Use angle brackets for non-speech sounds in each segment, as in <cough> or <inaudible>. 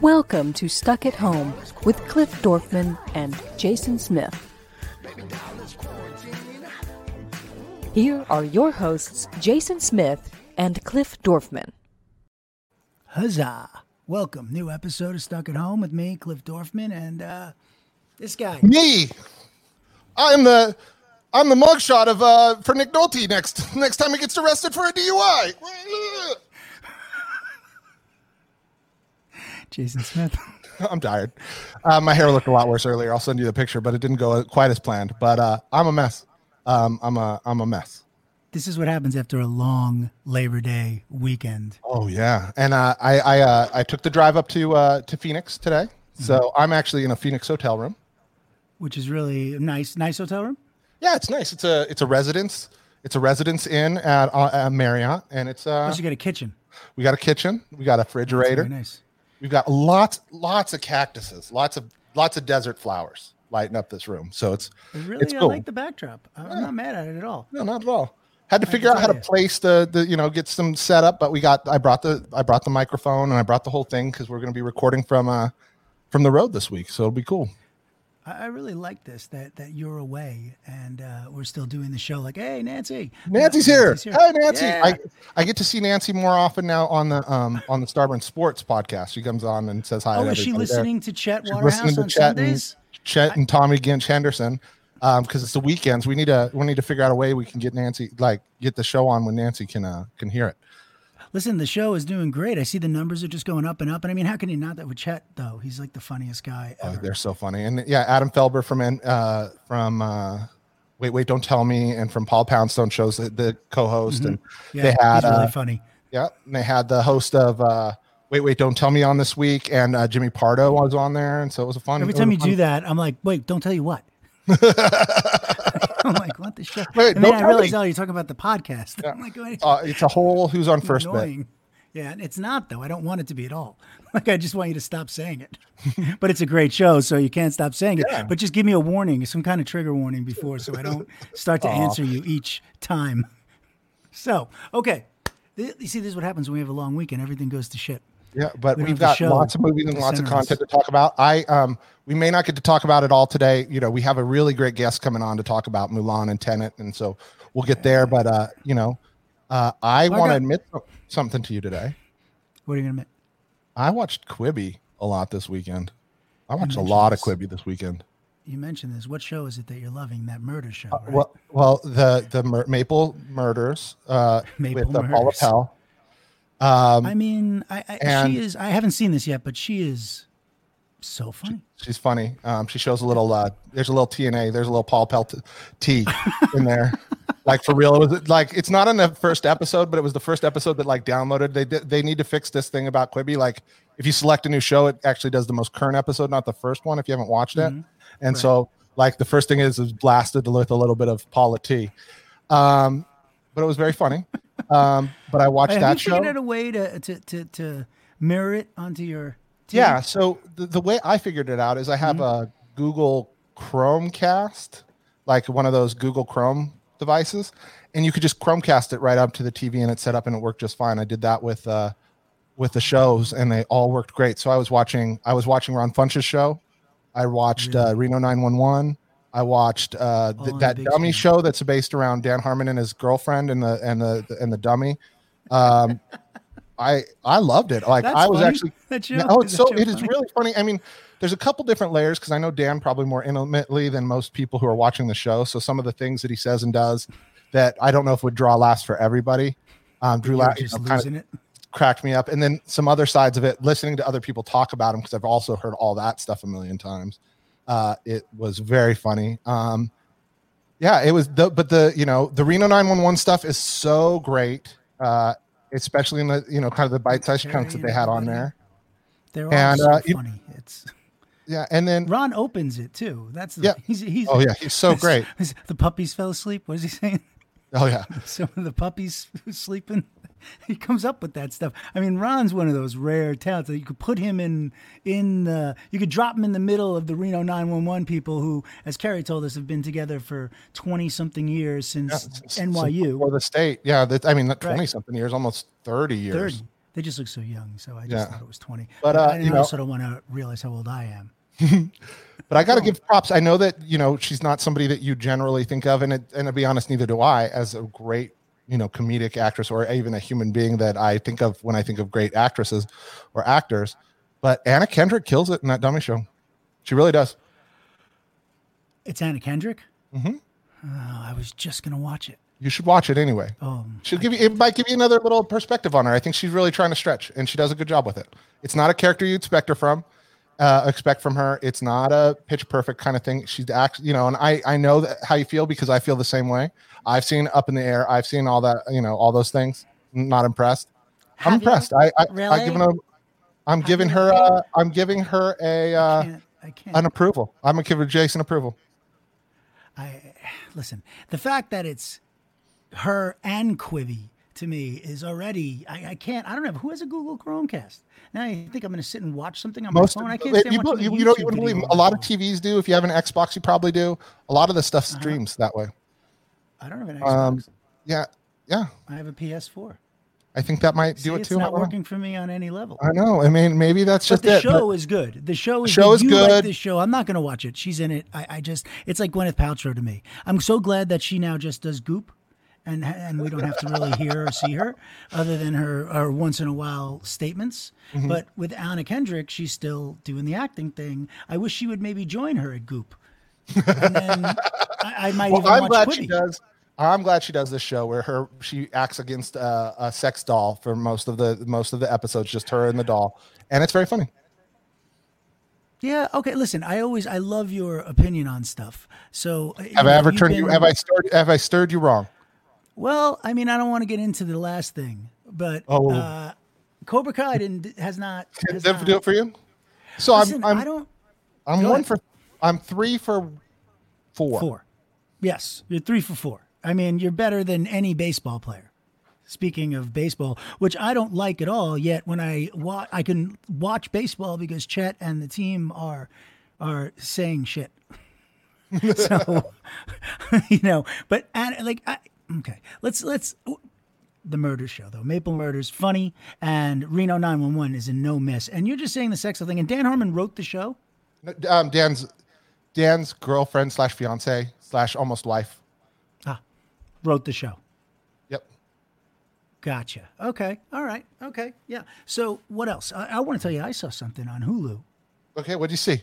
Welcome to Stuck at Home with Cliff Dorfman and Jason Smith. Here are your hosts, Jason Smith and Cliff Dorfman. Huzzah! Welcome, new episode of Stuck at Home with me, Cliff Dorfman, and uh, this guy. Me, I'm the I'm the mugshot of uh for Nick Nolte next <laughs> next time he gets arrested for a DUI. Jason Smith. <laughs> I'm tired. Uh, my hair looked a lot worse earlier. I'll send you the picture, but it didn't go quite as planned. But uh, I'm a mess. Um, I'm a I'm a mess. This is what happens after a long Labor Day weekend. Oh yeah, and uh, I I uh, I took the drive up to uh, to Phoenix today, so I'm actually in a Phoenix hotel room. which is really nice, nice hotel room. Yeah, it's nice. It's a it's a residence. It's a residence inn at, uh, at Marriott, and it's uh Plus, you get a kitchen. we got a kitchen, we got a refrigerator, Very nice. We've got lots lots of cactuses, lots of lots of desert flowers lighting up this room. So it's really, it's I like the backdrop. I'm not mad at it at all. No, not at all. Had to I figure out how to place the, the you know get some set up, but we got I brought the I brought the microphone and I brought the whole thing because we're going to be recording from uh from the road this week, so it'll be cool. I, I really like this that that you're away and uh, we're still doing the show. Like, hey, Nancy, Nancy's Yeah, here. Hey, Nancy. Yeah. I, I get to see Nancy more often now on the um on the Starburn Sports podcast. She comes on and says hi. oh, is she everybody there. listening to Chet She's Waterhouse listening to on Chet and, Chet and Tommy Ginch Henderson. Um, because it's the weekends. We need to we need to figure out a way we can get Nancy like get the show on when Nancy can uh can hear it. Listen, the show is doing great. I see the numbers are just going up and up. And I mean, how can you not that with Chet though? He's like the funniest guy Oh, ever. they're so funny. And yeah, Adam Felber from uh from uh Wait Wait Don't Tell Me and from Paula Poundstone shows the, the co-host and Mm-hmm. yeah, they had really uh, funny. yeah, and they had the host of uh Wait Wait Don't Tell Me on this week and uh, Jimmy Pardo was on there and so it was a fun Every time you fun- do that, I'm like, wait, don't tell you what. <laughs> <laughs> I'm like, what the shit? Wait, and then I realized, me. oh, you're talking about the podcast. <laughs> I'm like, wait, uh, it's a whole who's on first annoying. Yeah, it's not though. I don't want it to be at all. <laughs> Like I just want you to stop saying it. but it's a great show, so you can't stop saying it. But just give me a warning, some kind of trigger warning before, so I don't start to answer you each time. So okay, you see, this is what happens when we have a long weekend. Everything goes to shit. Yeah, but We we've got lots of movies and lots of content to talk about. I um we may not get to talk about it all today. You know, we have a really great guest coming on to talk about Mulan and Tenet, and so we'll get there. But uh, you know, uh, I Well, want to admit something to you today. What are you gonna admit? I watched Quibi a lot this weekend. I watched a lot of this. Quibi this weekend. You mentioned this. What show is it that you're loving? That murder show, right? Uh, Well, well, the the Mur- Maple Murders uh, <laughs> Maple with uh, Paula Murders. Pell. Um, I mean, I, I and- she is. I haven't seen this yet, but she is so funny. She's funny. Um, she shows a little. Uh, there's a little TNA. There's a little Paul Pelt T <laughs> in there. like for real, it was like it's not in the first episode, but it was the first episode that like downloaded. They they need to fix this thing about Quibi. Like if you select a new show, it actually does the most current episode, not the first one. If you haven't watched it, and so like the first thing is is blasted with a little bit of Paula T. Um, but it was very funny. Um, but I watched Have that you show. figured out a way to, to to to mirror it onto your? TV? Yeah. So the, the way I figured it out is I have Mm-hmm. a Google Chromecast, like one of those Google Chrome devices, and you could just Chromecast it right up to the TV and it's set up and it worked just fine. I did that with uh with the shows and they all worked great. So I was watching I was watching Ron Funches' show. I watched uh, Reno 911. I watched uh, th- on that dummy show that's based around Dan Harmon and his girlfriend and the and the and the dummy. Um, I I loved it. Like That's I was funny? actually <laughs> That show? oh, it's so it is funny? really funny. I mean, there's a couple different layers because I know Dan probably more intimately than most people who are watching the show. So some of the things that he says and does that I don't know if would draw laughs for everybody. Um, Drew You're you know, losing it. cracked me up, and then some other sides of it, listening to other people talk about him because I've also heard all that stuff a million times. Uh, it was very funny. Um, yeah, it was the but the you know the Reno 911 stuff is so great, uh, especially in the you know kind of the bite-sized chunks that they had on there. They're all and, so uh, funny. It's Yeah, and then Ron opens it too. That's the, Yeah. <laughs> He's, he's oh yeah, he's so <laughs> great. <laughs> The puppies fell asleep. What is he saying? Oh yeah, <laughs> Some of the puppies <laughs> sleeping. <laughs> he comes up with that stuff. I mean, Ron's one of those rare talents that you could put him in in the you could drop him in the middle of the Reno 911 people who, as Kerri told us, have been together for 20 something years since Yeah, NYU. or the state. Yeah, that, I mean, twenty something years, almost thirty years. 30. They just look so young, so I just Yeah. thought it was 20. But, But, uh, I know- also don't want to realize how old I am. But I got to give props. I know that you know she's not somebody that you generally think of, and it, and to be honest, neither do I, as a great you know comedic actress or even a human being that I think of when I think of great actresses or actors. But Anna Kendrick kills it in that dummy show. She really does. It's Anna Kendrick? Mm-hmm. Oh, I was just going to watch it. You should watch it anyway. Oh, She'll give you it might give you another little perspective on her. I think she's really trying to stretch and she does a good job with it. It's not a character you'd expect her from, uh, expect from her. It's not a pitch perfect kind of thing. She's actually, you know, and I I know that how you feel because I feel the same way. I've seen up in the air. I've seen all that, you know, all those things. Not impressed. I'm impressed. I I, I Really? her I'm giving her uh, I'm giving her a I uh, can't. I can't. an approval. I'm gonna give her Jason approval. I <sighs> listen. The fact that it's her and Quibi to me is already. I, I can't. I don't know who has a Google Chromecast. Now I think I'm going to sit and watch something on Most my phone. I can't stand you, watching you, a you don't even believe a lot of. TVs do. If you have an Xbox, you probably do. A lot of the stuff Uh-huh. streams that way. I don't have an Xbox. Um, Yeah, yeah. I have a PS4. I think that might See, do it it's too. It's not working for me on any level. I know. I mean, maybe that's But just the it. show is good. The show is show good. is you good. Like this show. I'm not going to watch it. She's in it. I, I just. It's like Gwyneth Paltrow to me. I'm so glad that she now just does Goop, and and we don't have to really hear or see her other than her, her once in a while statements. Mm-hmm. But with Anna Kendrick, she's still doing the acting thing. I wish she would maybe join her at Goop. And then I, I might well, even I'm watch glad Quibi. she does. I'm glad she does this show where her she acts against uh, a sex doll for most of the most of the episodes, just her and the doll, and it's very funny. Yeah. Okay. Listen, I always I love your opinion on stuff. So uh, Have I ever turned you? Have I stirred? Have I stirred you wrong? Well, I mean, I don't want to get into the last thing, but Oh. uh, Cobra Kai didn't, has not. Has that not do it for you? So listen, I'm I I'm don't. I'm one ahead. for I'm three for four. Four. Yes, you're three for four. I mean, you're better than any baseball player. Speaking of baseball, which I don't like at all, yet when I wa- I can watch baseball because Chet and the team are are saying shit. <laughs> so, <laughs> you know, but and, like, I, okay, let's let's the murder show though. Maple Murders funny, and Reno 911 is a no miss. And you're just saying the sexual thing. And Dan Harmon wrote the show. Um, Dan's Dan's girlfriend slash fiance slash almost wife. Wrote the show. Yep. Gotcha. Okay. All right. Okay. Yeah. So what else? I, I want to tell you, I saw something on Hulu Okay. What'd you see?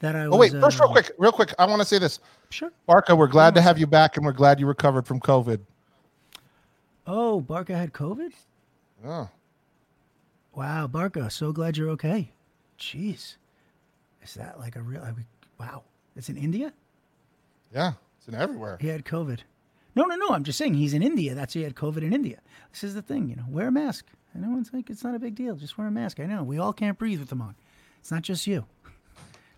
That I. Oh wait, first, uh, real quick, real quick. I want to say this. Sure. Barca, we're glad to have you back, and we're glad you recovered from COVID. Oh, Barca had COVID. Oh. Wow, Barca. So glad you're okay. Jeez, is that like a real? I, wow, it's in India. Yeah, it's in everywhere. He had COVID. No, no, no. I'm just saying he's in India. That's he had COVID in India. This is the thing, you know. Wear a mask. And everyone's like, it's not a big deal. Just wear a mask. I know. We all can't breathe with them on. It's not just you.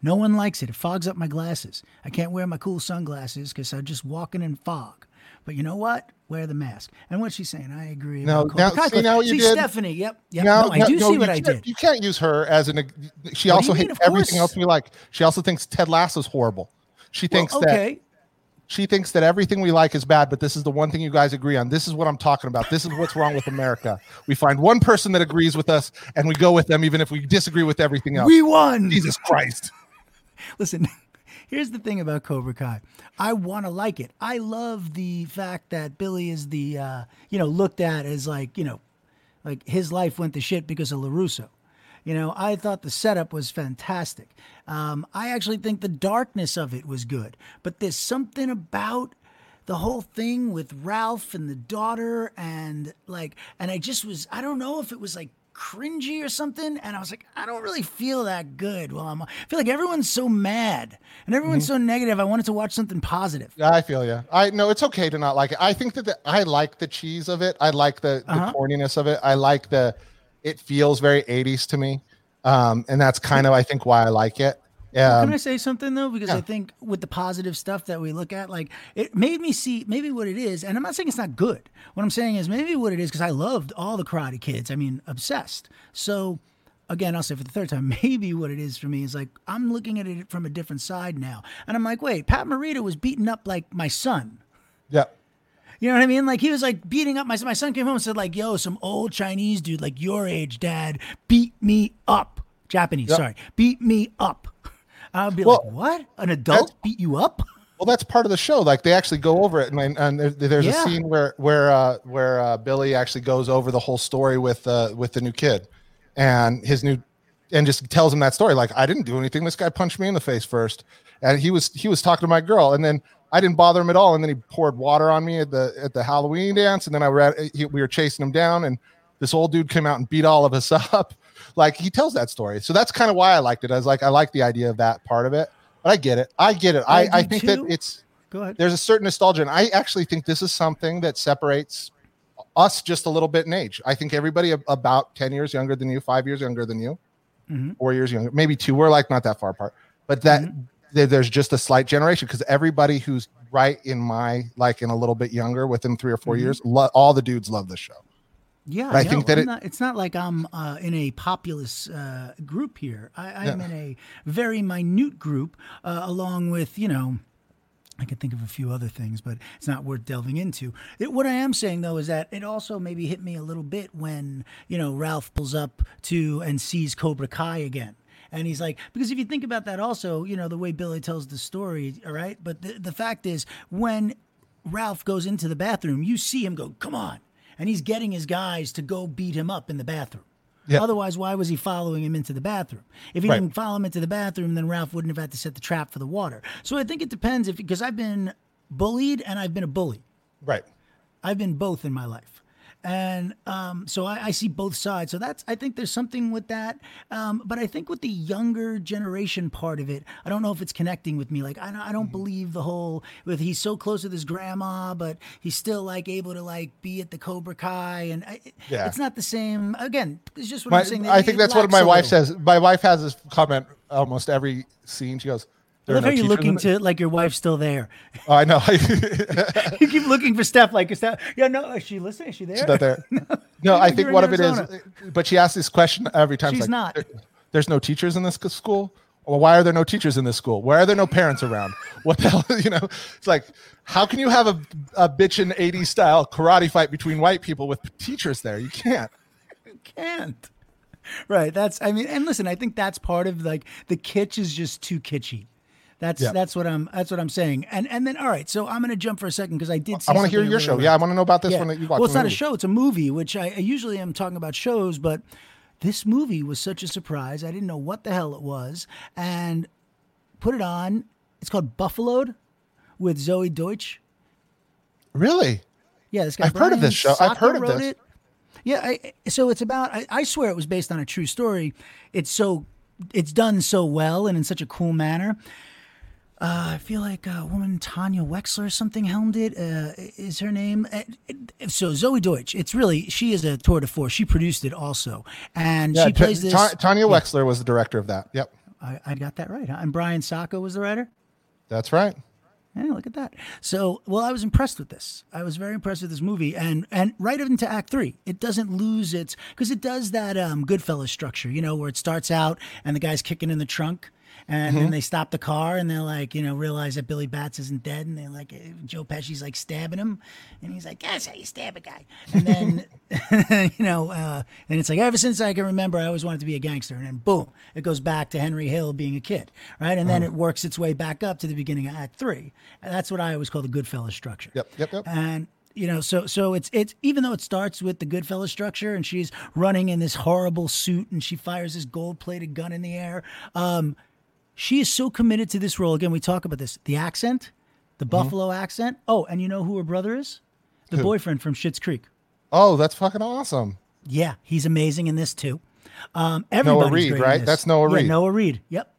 No one likes it. It fogs up my glasses. I can't wear my cool sunglasses because I'm just walking in fog. But you know what? Wear the mask. And what she's saying, I agree. No, now- see now you see did? Stephanie. Yep. Yep. No, no, I do no, see what I did. You can't use her as an. She What also hates everything else we like. She also thinks Ted Lasso's horrible. She thinks Well, that okay. she thinks that everything we like is bad, but this is the one thing you guys agree on. This is what I'm talking about. This is what's wrong with America. We find one person that agrees with us, and we go with them, even if we disagree with everything else. We won. Jesus Christ. Listen, <laughs> here's the thing about Cobra Kai. I want to like it. I love the fact that Billy is the, uh, you know, looked at as like, you know, like his life went to shit because of LaRusso. You know, I thought the setup was fantastic. Um, I actually think the darkness of it was good. But there's something about the whole thing with Ralph and the daughter and like, and I just was, I don't know if it was like cringy or something. And I was like, I don't really feel that good. Well, I'm, I feel like everyone's so mad and everyone's so negative. I wanted to watch something positive. Yeah, I feel you. I know it's okay to not like it. I think that the, I like the cheese of it. I like the, the Uh-huh. corniness of it. I like the. It feels very 80s to me, um, and that's kind of I think why I like it. Um, can I say something though? Because I think with the positive stuff that we look at, like it made me see maybe what it is. And I'm not saying it's not good. What I'm saying is maybe what it is because I loved all the Karate Kids. I mean, obsessed. So again, I'll say for the third time, <laughs> maybe what it is for me is like I'm looking at it from a different side now, and I'm like, wait, Pat Morita was beating up like my son. yeah. You know what I mean? Like he was like beating up my son. My son came home and said like, "Yo, some old Chinese dude like your age, dad, beat me up." Japanese, Yep. sorry, beat me up. <laughs> I'd be Well, like, "What? An adult beat you up?" Well, that's part of the show. Like they actually go over it, and, and there's Yeah. a scene where where uh, where uh, Billy actually goes over the whole story with uh, with the new kid, and his new, and just tells him that story. Like I didn't do anything. This guy punched me in the face first, and he was he was talking to my girl, and then I didn't bother him at all. And then he poured water on me at the at the Halloween dance, and then I read he, we were chasing him down, and this old dude came out and beat all of us <laughs> up. Like he tells that story, so that's kind of why I liked it. I was like, I like the idea of that part of it. But I get it. I get it. I, I I think too. that it's Go ahead. there's a certain nostalgia and i actually think this is something that separates us just a little bit in age i think everybody about 10 years younger than you five years younger than you Mhm. four years younger maybe two we're like not that far apart but that Mm-hmm. there- there's just a slight generation because everybody who's right in my like in a little bit younger within three or 4 Mm-hmm. years lo- all the dudes love this show Yeah, I no, think that it- not, it's not like I'm uh, in a populous uh, group here. I, I'm Yeah. in a very minute group, uh, along with you know. I can think of a few other things, but it's not worth delving into. It, what I am saying though is that it also maybe hit me a little bit when you know Ralph pulls up to and sees Cobra Kai again. And he's like, because if you think about that, also, you know, the way Billy tells the story, all right. But the, the fact is, when Ralph goes into the bathroom, you see him go, come on. And he's getting his guys to go beat him up in the bathroom. Yeah. Otherwise, why was he following him into the bathroom? If he Right. didn't follow him into the bathroom, then Ralph wouldn't have had to set the trap for the water. So I think it depends if because I've been bullied and I've been a bully. right I've been both in my life. And um, so I, I see both sides. So that's, I think there's something with that. Um, but I think with the younger generation part of it, I don't know if it's connecting with me. Like, I, don't- I Mm-hmm. believe the whole, with he's so close with his grandma, but he's still like able to like be at the Cobra Kai. And I, Yeah. it's not the same. Again, it's just what my, I'm saying. i think it that's what my wife little. says my wife has this comment almost every scene she goes I love no how you're looking it?" to like your wife's still there. oh, i know <laughs> <laughs> you keep looking for Steph. Like, is Steph? Yeah, no. Is she listening? Is she there? She's not there. <laughs> No, I think one of it is, but she asks this question every time. She's like, not. "There- There's no teachers in this school. Well, why are there no teachers in this school? Why are there no parents around? What the hell? You know, it's like, how can you have a, a bitchin' 80s style karate fight between white people with teachers there? You can't. can't. Right. That's I mean, and listen, I think that's part of like the kitsch is just too kitschy. That's Yeah. that's what I'm that's what I'm saying. And and then all right, so I'm gonna jump for a second because I did. See I want to hear your show. Yeah, I want to know about this Yeah. one that you watched. Well, it's not a show; it's a movie, which I, I usually am talking about shows, but this movie was such a surprise. I didn't know what the hell it was, and put it on. It's called Buffaloed with Zoey Deutch. Really? Yeah, this guy. I've heard of this show. I've heard of this. It. Yeah, I, so it's about. I, I swear it was based on a true story. It's so, it's done so well and in such a cool manner. Uh, I feel like a woman, Tanya Wexler, or something helmed it. Uh, is her name? Uh, So Zoey Deutch. It's really she is a tour de force. She produced it also, and Yeah, she Ta- plays this. Ta- Tanya Wexler was the director of that. Yep, I, I got that right. Huh? And Brian Sacca was the writer. that's right. Yeah, look at that. So, well, I was impressed with this. I was very impressed with this movie, and and right into Act Three, it doesn't lose its because it does that um, Goodfellas structure, you know, where it starts out and the guy's kicking in the trunk, and then they stop the car and they're like, you know, realize that Billy Batts isn't dead, and they're like, eh, Joe Pesci's like stabbing him, and he's like, that's how you stab a guy, and then <laughs> you know, uh, and it's like ever since I can remember, I always wanted to be a gangster, and then boom, it goes back to Henry Hill being a kid, right, and then it works its way back up to the beginning of Act Three, and that's what I always call the Goodfellas structure. Yep, yep, yep. And you know, so so it's it's even though it starts with the Goodfellas structure, and she's running in this horrible suit, and she fires this gold-plated gun in the air. Um, she is so committed to this role. Again, we talk about this: the accent, the Mm-hmm. Buffalo accent. Oh, and you know who her brother is? The boyfriend from Schitt's Creek. Oh, that's fucking awesome. Yeah, he's amazing in this too. Um, Noah Reid, right? That's Noah Yeah, Reid. Noah Reid. Yep,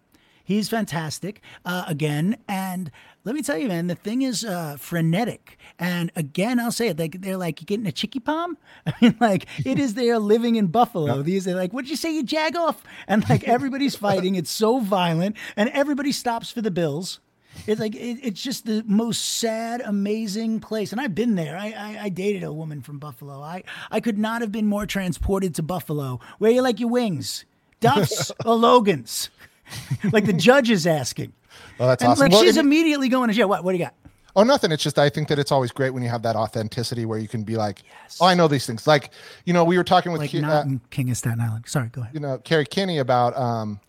he's fantastic uh, again. And let me tell you, man, the thing is uh, frenetic. And again, I'll say it, like they're like getting a chicky palm. <laughs> I mean, like it is they are living in Buffalo. These are like, what'd you say, you jag off? And like <laughs> everybody's fighting. It's so violent, and everybody stops for the Bills. It's like it, it's just the most sad, amazing place, and I've been there. I, I I dated a woman from Buffalo. I I could not have been more transported to Buffalo. Where you like your wings, Duff's <laughs> or Logan's? like the judge is asking. Well, that's And awesome. like Well, she's immediately going to jail. What? What do you got? Oh, nothing. It's just I think that it's always great when you have that authenticity where you can be like, "Oh, I know these things." Like, you know, we were talking with Like not uh, in King of Staten Island. Sorry, go ahead. you know Kerri Kenney about um,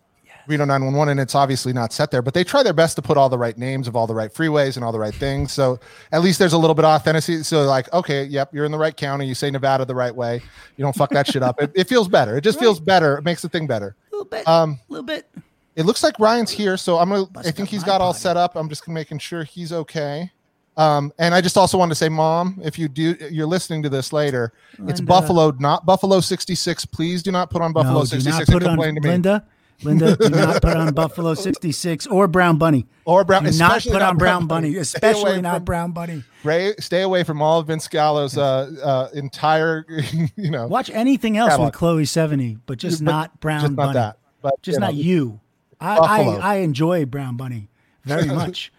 Reno 911, and it's obviously not set there, but they try their best to put all the right names of all the right freeways and all the right things. So at least there's a little bit of authenticity. So like, okay, yep, you're in the right county. You say Nevada the right way. You don't fuck that shit up. It, it feels better. It just feels better. It makes the thing better. A little bit. Um, a little bit. It looks like Ryan's here, so I'm gonna. I think he's got all set up. I'm just making sure he's okay. Um, and I just also wanted to say, Mom, if you do, you're listening to this later. It's Buffalo, not Buffalo 66. Please do not put on Buffalo no, do 66 not and put on to me. Linda. Linda, do not <laughs> put on Buffalo 66 or Brown Bunny. Or Brown- Do not especially put not on Brown Bunny. Bunny, especially not from- Brown Bunny. Ray, stay away from all of Vince Gallo's uh, uh, entire, <laughs> you know, Watch anything else Catalog. with Chloe Sevigny, but just But not Brown just not Bunny. that. But just you know, not you. I, I I enjoy Brown Bunny very <laughs> much.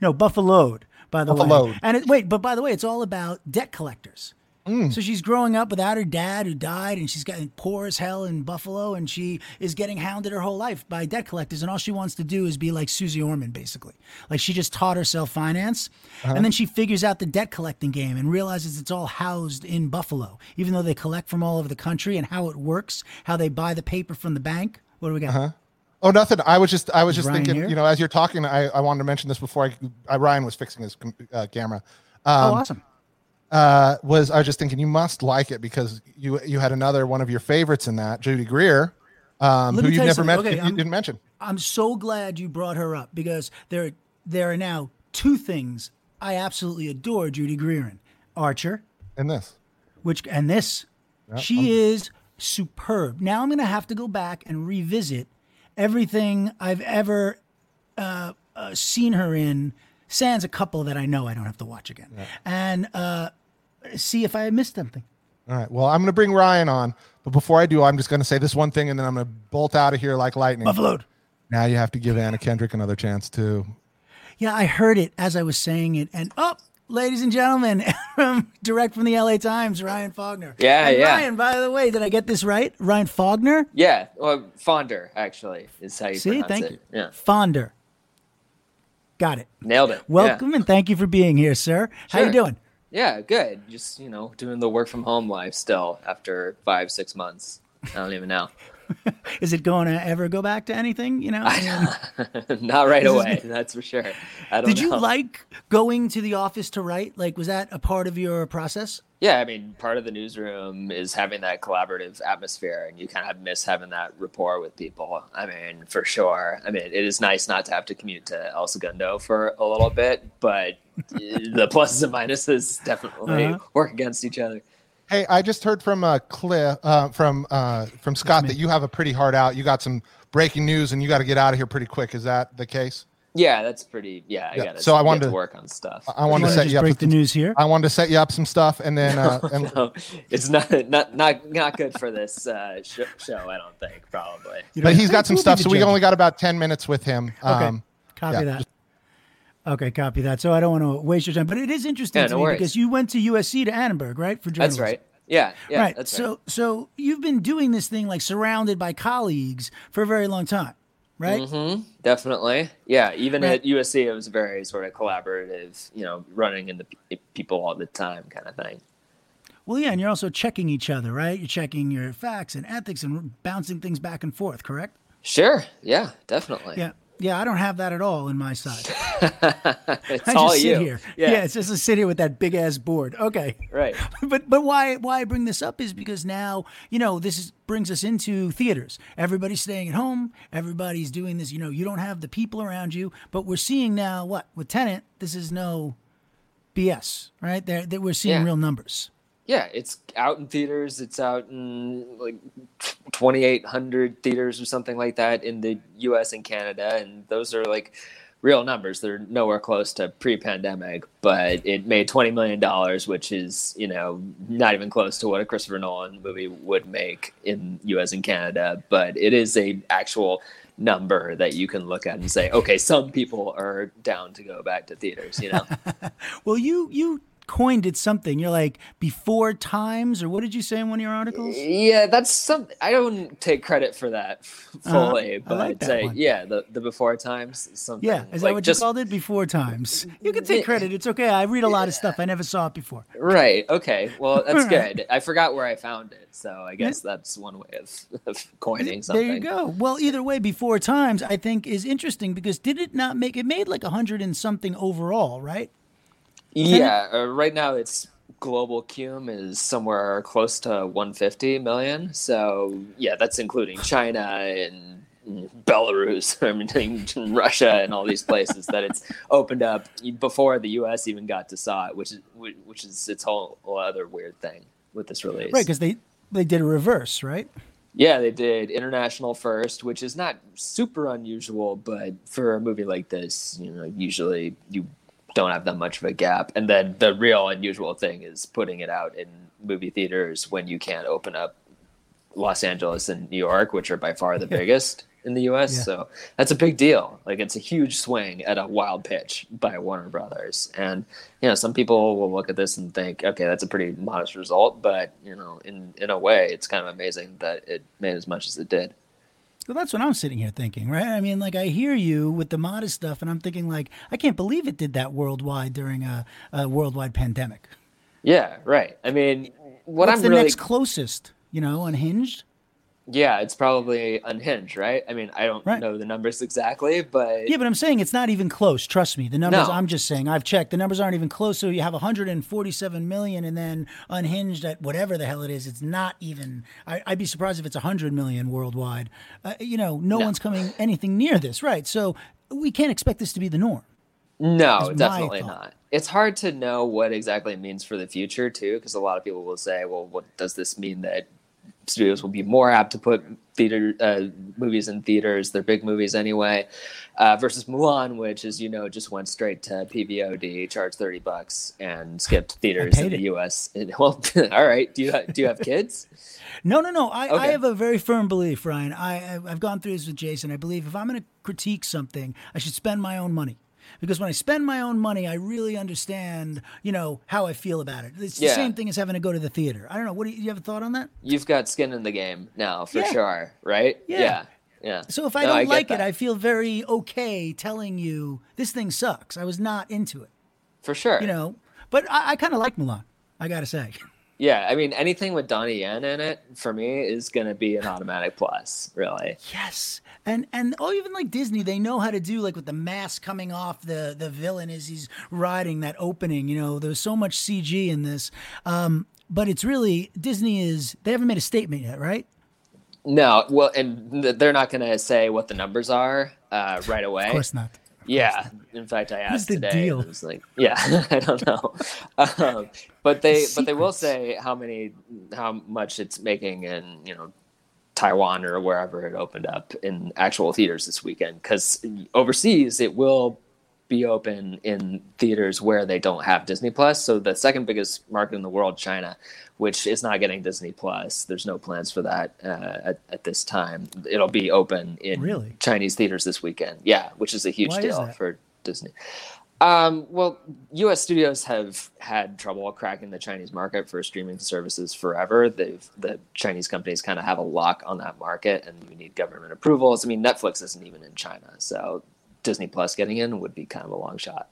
No, Buffaloed, by the way. Buffaloed. And it, wait, but by the way, it's all about debt collectors. Mm. So she's growing up without her dad who died, and she's getting poor as hell in Buffalo, and she is getting hounded her whole life by debt collectors, and all she wants to do is be like Suze Orman, basically. Like she just taught herself finance, Uh-huh. and then she figures out the debt collecting game and realizes it's all housed in Buffalo, even though they collect from all over the country, and how it works, how they buy the paper from the bank. What do we got? Oh, nothing. I was just, I was just Ryan thinking, here? you know, as you're talking, I, I wanted to mention this before I, I Ryan was fixing his uh, camera. oh, Um, awesome. uh, was I was just thinking you must like it because you you had another one of your favorites in that, Judy Greer, um, who you tell you never met. Okay, you I'm- didn't mention. I'm so glad you brought her up because there there are now two things I absolutely adore Judy Greer in. Archer, in this. which and this she is superb. Now I'm going to have to go back and revisit everything I've ever uh, uh, seen her in. Sans a couple that I know I don't have to watch again, and uh, see if I missed something. All right. Well, I'm going to bring Ryan on, but before I do, I'm just going to say this one thing, and then I'm going to bolt out of here like lightning. Buffaloed. Now you have to give Anna Kendrick another chance too. Yeah, I heard it as I was saying it, and oh, ladies and gentlemen, <laughs> from direct from the LA Times, Ryan Faulkner. Yeah, And yeah. Ryan, by the way, did I get this right? Ryan Faulkner. Yeah, well, Faughnder actually is how you See, pronounce thank it. you. Yeah, Faughnder. Got it. nailed it. Welcome and thank you for being here, sir. How you doing? Yeah. yeah, good. Just you know, doing the work from home life still after five, six months. I don't even know. <laughs> <laughs> Is it going to ever go back to anything? You know. <laughs> Not right away, that's for sure. I don't did you know. like going to the office to write? Like, was that a part of your process? Yeah, I mean, part of the newsroom is having that collaborative atmosphere, and you kind of miss having that rapport with people. I mean, for sure. I mean, it is nice not to have to commute to El Segundo for a little bit, but <laughs> the pluses and minuses definitely Uh-huh. work against each other. Hey, I just heard from uh, Cliff, uh, from uh, from Scott that you have a pretty hard out. You got some breaking news, and you got to get out of here pretty quick. Is that the case? Yeah, that's pretty. Yeah, I Yeah, gotta. so I wanted to to- work on stuff. I wanted to set just you up. break with the some- news here. I wanted to set you up some stuff, and then <laughs> uh, and no, it's not not not not good for this uh, sh- show. I don't think probably. You but he's got some stuff, so we only got about ten minutes with him. Okay. Um, copy yeah, that. Okay, copy that. So I don't want to waste your time, but it is interesting Yeah, to no me worries. because you went to USC to Annenberg, right? For journalism. That's right. Yeah, yeah, right. That's so right. so you've been doing this thing like surrounded by colleagues for a very long time, right? hmm Definitely. Yeah. Even Right. at USC, it was very sort of collaborative. You know, running into pe- people all the time, kind of thing. Well, yeah, and you're also checking each other, right? You're checking your facts and ethics and bouncing things back and forth, correct? Sure. Yeah. Definitely. Yeah. Yeah, I don't have that at all in my side. <laughs> <laughs> it's I all just sit you. here. Yeah. it's just to sit here with that big ass board. Okay. Right. <laughs> but but why why I bring this up is because now you know this is, brings us into theaters. Everybody's staying at home. Everybody's doing this. You know, you don't have the people around you. But we're seeing now what with Tenet. This is no BS, right? There, there we're seeing Yeah. real numbers. Yeah. It's out in theaters. It's out in like 2,800 theaters or something like that in the U.S. and Canada, and those are like real numbers. They're nowhere close to pre-pandemic, but it made twenty million dollars, which is you know not even close to what a Christopher Nolan movie would make in U.S. and Canada. But it is a actual number that you can look at and say, okay, some people are down to go back to theaters. You know. <laughs> well, you you coined it something. You're like before times, or what did you say in one of your articles? Yeah, that's some. I don't take credit for that uh-huh. fully, uh, but like say yeah, the the before times. Something yeah, is like that what just, you called it? Before times. You can take credit. It's okay. I read a lot of stuff. I never saw it before. Right. Okay. Well, <laughs> that's good. I forgot where I found it, so I guess that's one way of, <laughs> of coining something. There you go. Well, either way, before times, I think is interesting because did it not make it made like a hundred and something overall, right? Yeah, uh, right now it's global cume is somewhere close to 150 million. So yeah, that's including China and Belarus, <laughs> I mean <laughs> Russia and all these places that it's opened up before the U.S. even got to saw it, which is which is its whole, other weird thing with this release. Right, because they they did a reverse, right? Yeah, they did international first, which is not super unusual, but for a movie like this, you know, usually you don't have that much of a gap. And then the real unusual thing is putting it out in movie theaters when you can't open up Los Angeles and New York, which are by far the <laughs> biggest in the US. Yeah. So that's a big deal. Like it's a huge swing at a wild pitch by Warner Brothers. And you know, some people will look at this and think, okay, that's a pretty modest result, but you know, in in a way it's kind of amazing that it made as much as it did. Well, that's what I'm sitting here thinking, right? I mean, like I hear you with the modest stuff, and I'm thinking, like, I can't believe it did that worldwide during a, a worldwide pandemic. Yeah, right. I mean, what What's I'm the really next closest, you know, unhinged. Yeah, it's probably unhinged, right? I mean, I don't right. know the numbers exactly, but yeah, but I'm saying it's not even close. Trust me, the numbers. No. I'm just saying I've checked. The numbers aren't even close. So you have 147 million, and then unhinged at whatever the hell it is. It's not even. I, would be surprised if it's 100 million worldwide. Uh, you know, no, no, one's coming anything near this, right? So we can't expect this to be the norm. No, definitely not. It's hard to know what exactly it means for the future too, because a lot of people will say, "Well, what does this mean that studios will be more apt to put theater uh, movies in theaters. They're big movies anyway. Uh, versus Mulan, which, as you know, just went straight to PVOD, charged thirty bucks, and skipped theaters in the U.S. And, <laughs> well, <laughs> all right. Do you do you have kids? <laughs> no, no, no. I, okay. I have a very firm belief, Ryan. I I've gone through this with Jason. I believe if I'm going to critique something, I should spend my own money because when I spend my own money, I really understand, you know, how I feel about it. It's the yeah. same thing as having to go to the theater. I don't know. What do you, you have a thought on that? You've got skin in the game now, for yeah. sure, right? Yeah. yeah. yeah. So if I no, don't I like it, I feel very okay telling you this thing sucks. I was not into it. For sure. You know, but I, I kind of like Mulan. I got to say. <laughs> Yeah, I mean, anything with Donnie Yen in it for me is going to be an automatic plus, really. Yes, and and oh, even like Disney, they know how to do like with the mask coming off the the villain as he's riding that opening. You know, there's so much CG in this, um, but it's really Disney is they haven't made a statement yet, right? No, well, and they're not going to say what the numbers are uh, right away. Of course not. Yeah. In fact, I asked today. Deal? It was like, <laughs> yeah, I don't know. Um, but they, but they will say how many, how much it's making in, you know, Taiwan or wherever it opened up in actual theaters this weekend. Because overseas, it will be open in theaters where they don't have Disney Plus. So the second biggest market in the world, China, which is not getting Disney Plus. There's no plans for that uh, at, at, this time. It'll be open in really? Chinese theaters this weekend. Yeah, which is a huge Why deal for Disney. Um, well, U.S. studios have had trouble cracking the Chinese market for streaming services forever. They've the Chinese companies kind of have a lock on that market, and you need government approvals. I mean, Netflix isn't even in China, so Disney Plus getting in would be kind of a long shot.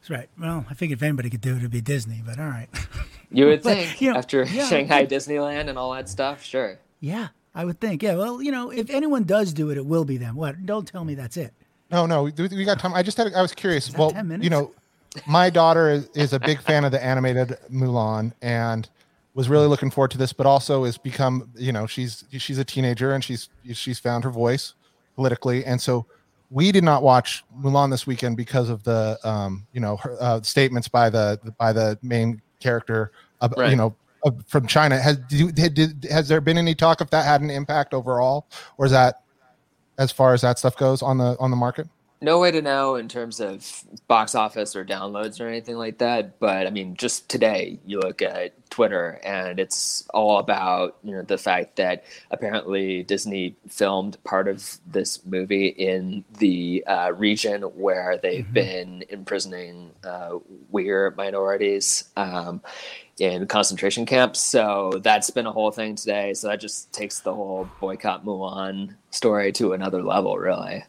That's right. Well, I figured if anybody could do it, it'd be Disney. But all right. <laughs> You would but, think you know, after yeah, <laughs> Shanghai Disneyland and all that stuff, sure. Yeah, I would think. Yeah. Well, you know, if anyone does do it, it will be them. What? Don't tell me that's it. No, no, we, we got time. I just had. I was curious. Well, you know, my daughter is, is a big fan of the animated Mulan and was really looking forward to this, but also has become, you know, she's she's a teenager and she's she's found her voice politically, and so we did not watch Mulan this weekend because of the um, you know her, uh, statements by the by the main character, uh, right. you know, uh, from China. Has did, did, has there been any talk if that had an impact overall, or is that as far as that stuff goes on the on the market? No way to know in terms of box office or downloads or anything like that. But I mean, just today, you look at Twitter, and it's all about you know the fact that apparently Disney filmed part of this movie in the uh, region where they've mm-hmm. been imprisoning uh, Uyghur minorities. Um, in concentration camps. So that's been a whole thing today. So that just takes the whole boycott Mulan story to another level, really.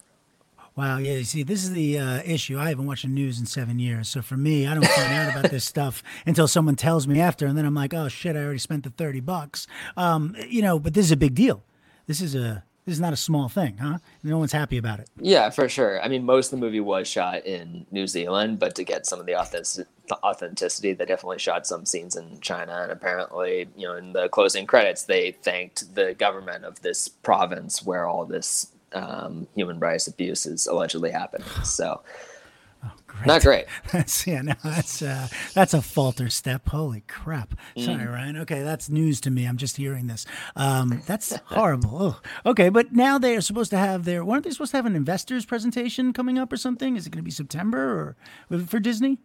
Wow, yeah. You see, this is the uh, issue. I haven't watched the news in seven years, so for me, I don't find out about this stuff <laughs> until someone tells me after, and then I'm like, oh shit, I already spent the thirty bucks. Um, you know, but this is a big deal. This is a this is not a small thing, huh? No one's happy about it. Yeah, for sure. I mean, most of the movie was shot in New Zealand, but to get some of the authenticity, they definitely shot some scenes in China. And apparently, you know, in the closing credits, they thanked the government of this province where all this um, human rights abuses allegedly happening. So, <sighs> oh, great. not great. <laughs> That's yeah, no, that's uh, that's a falter step. Holy crap! Sorry, mm. Ryan. Okay, that's news to me. I'm just hearing this. Um, <laughs> that's horrible. Oh, okay, but now they are supposed to have their. weren't they supposed to have an investors presentation coming up or something? Is it going to be September or for Disney?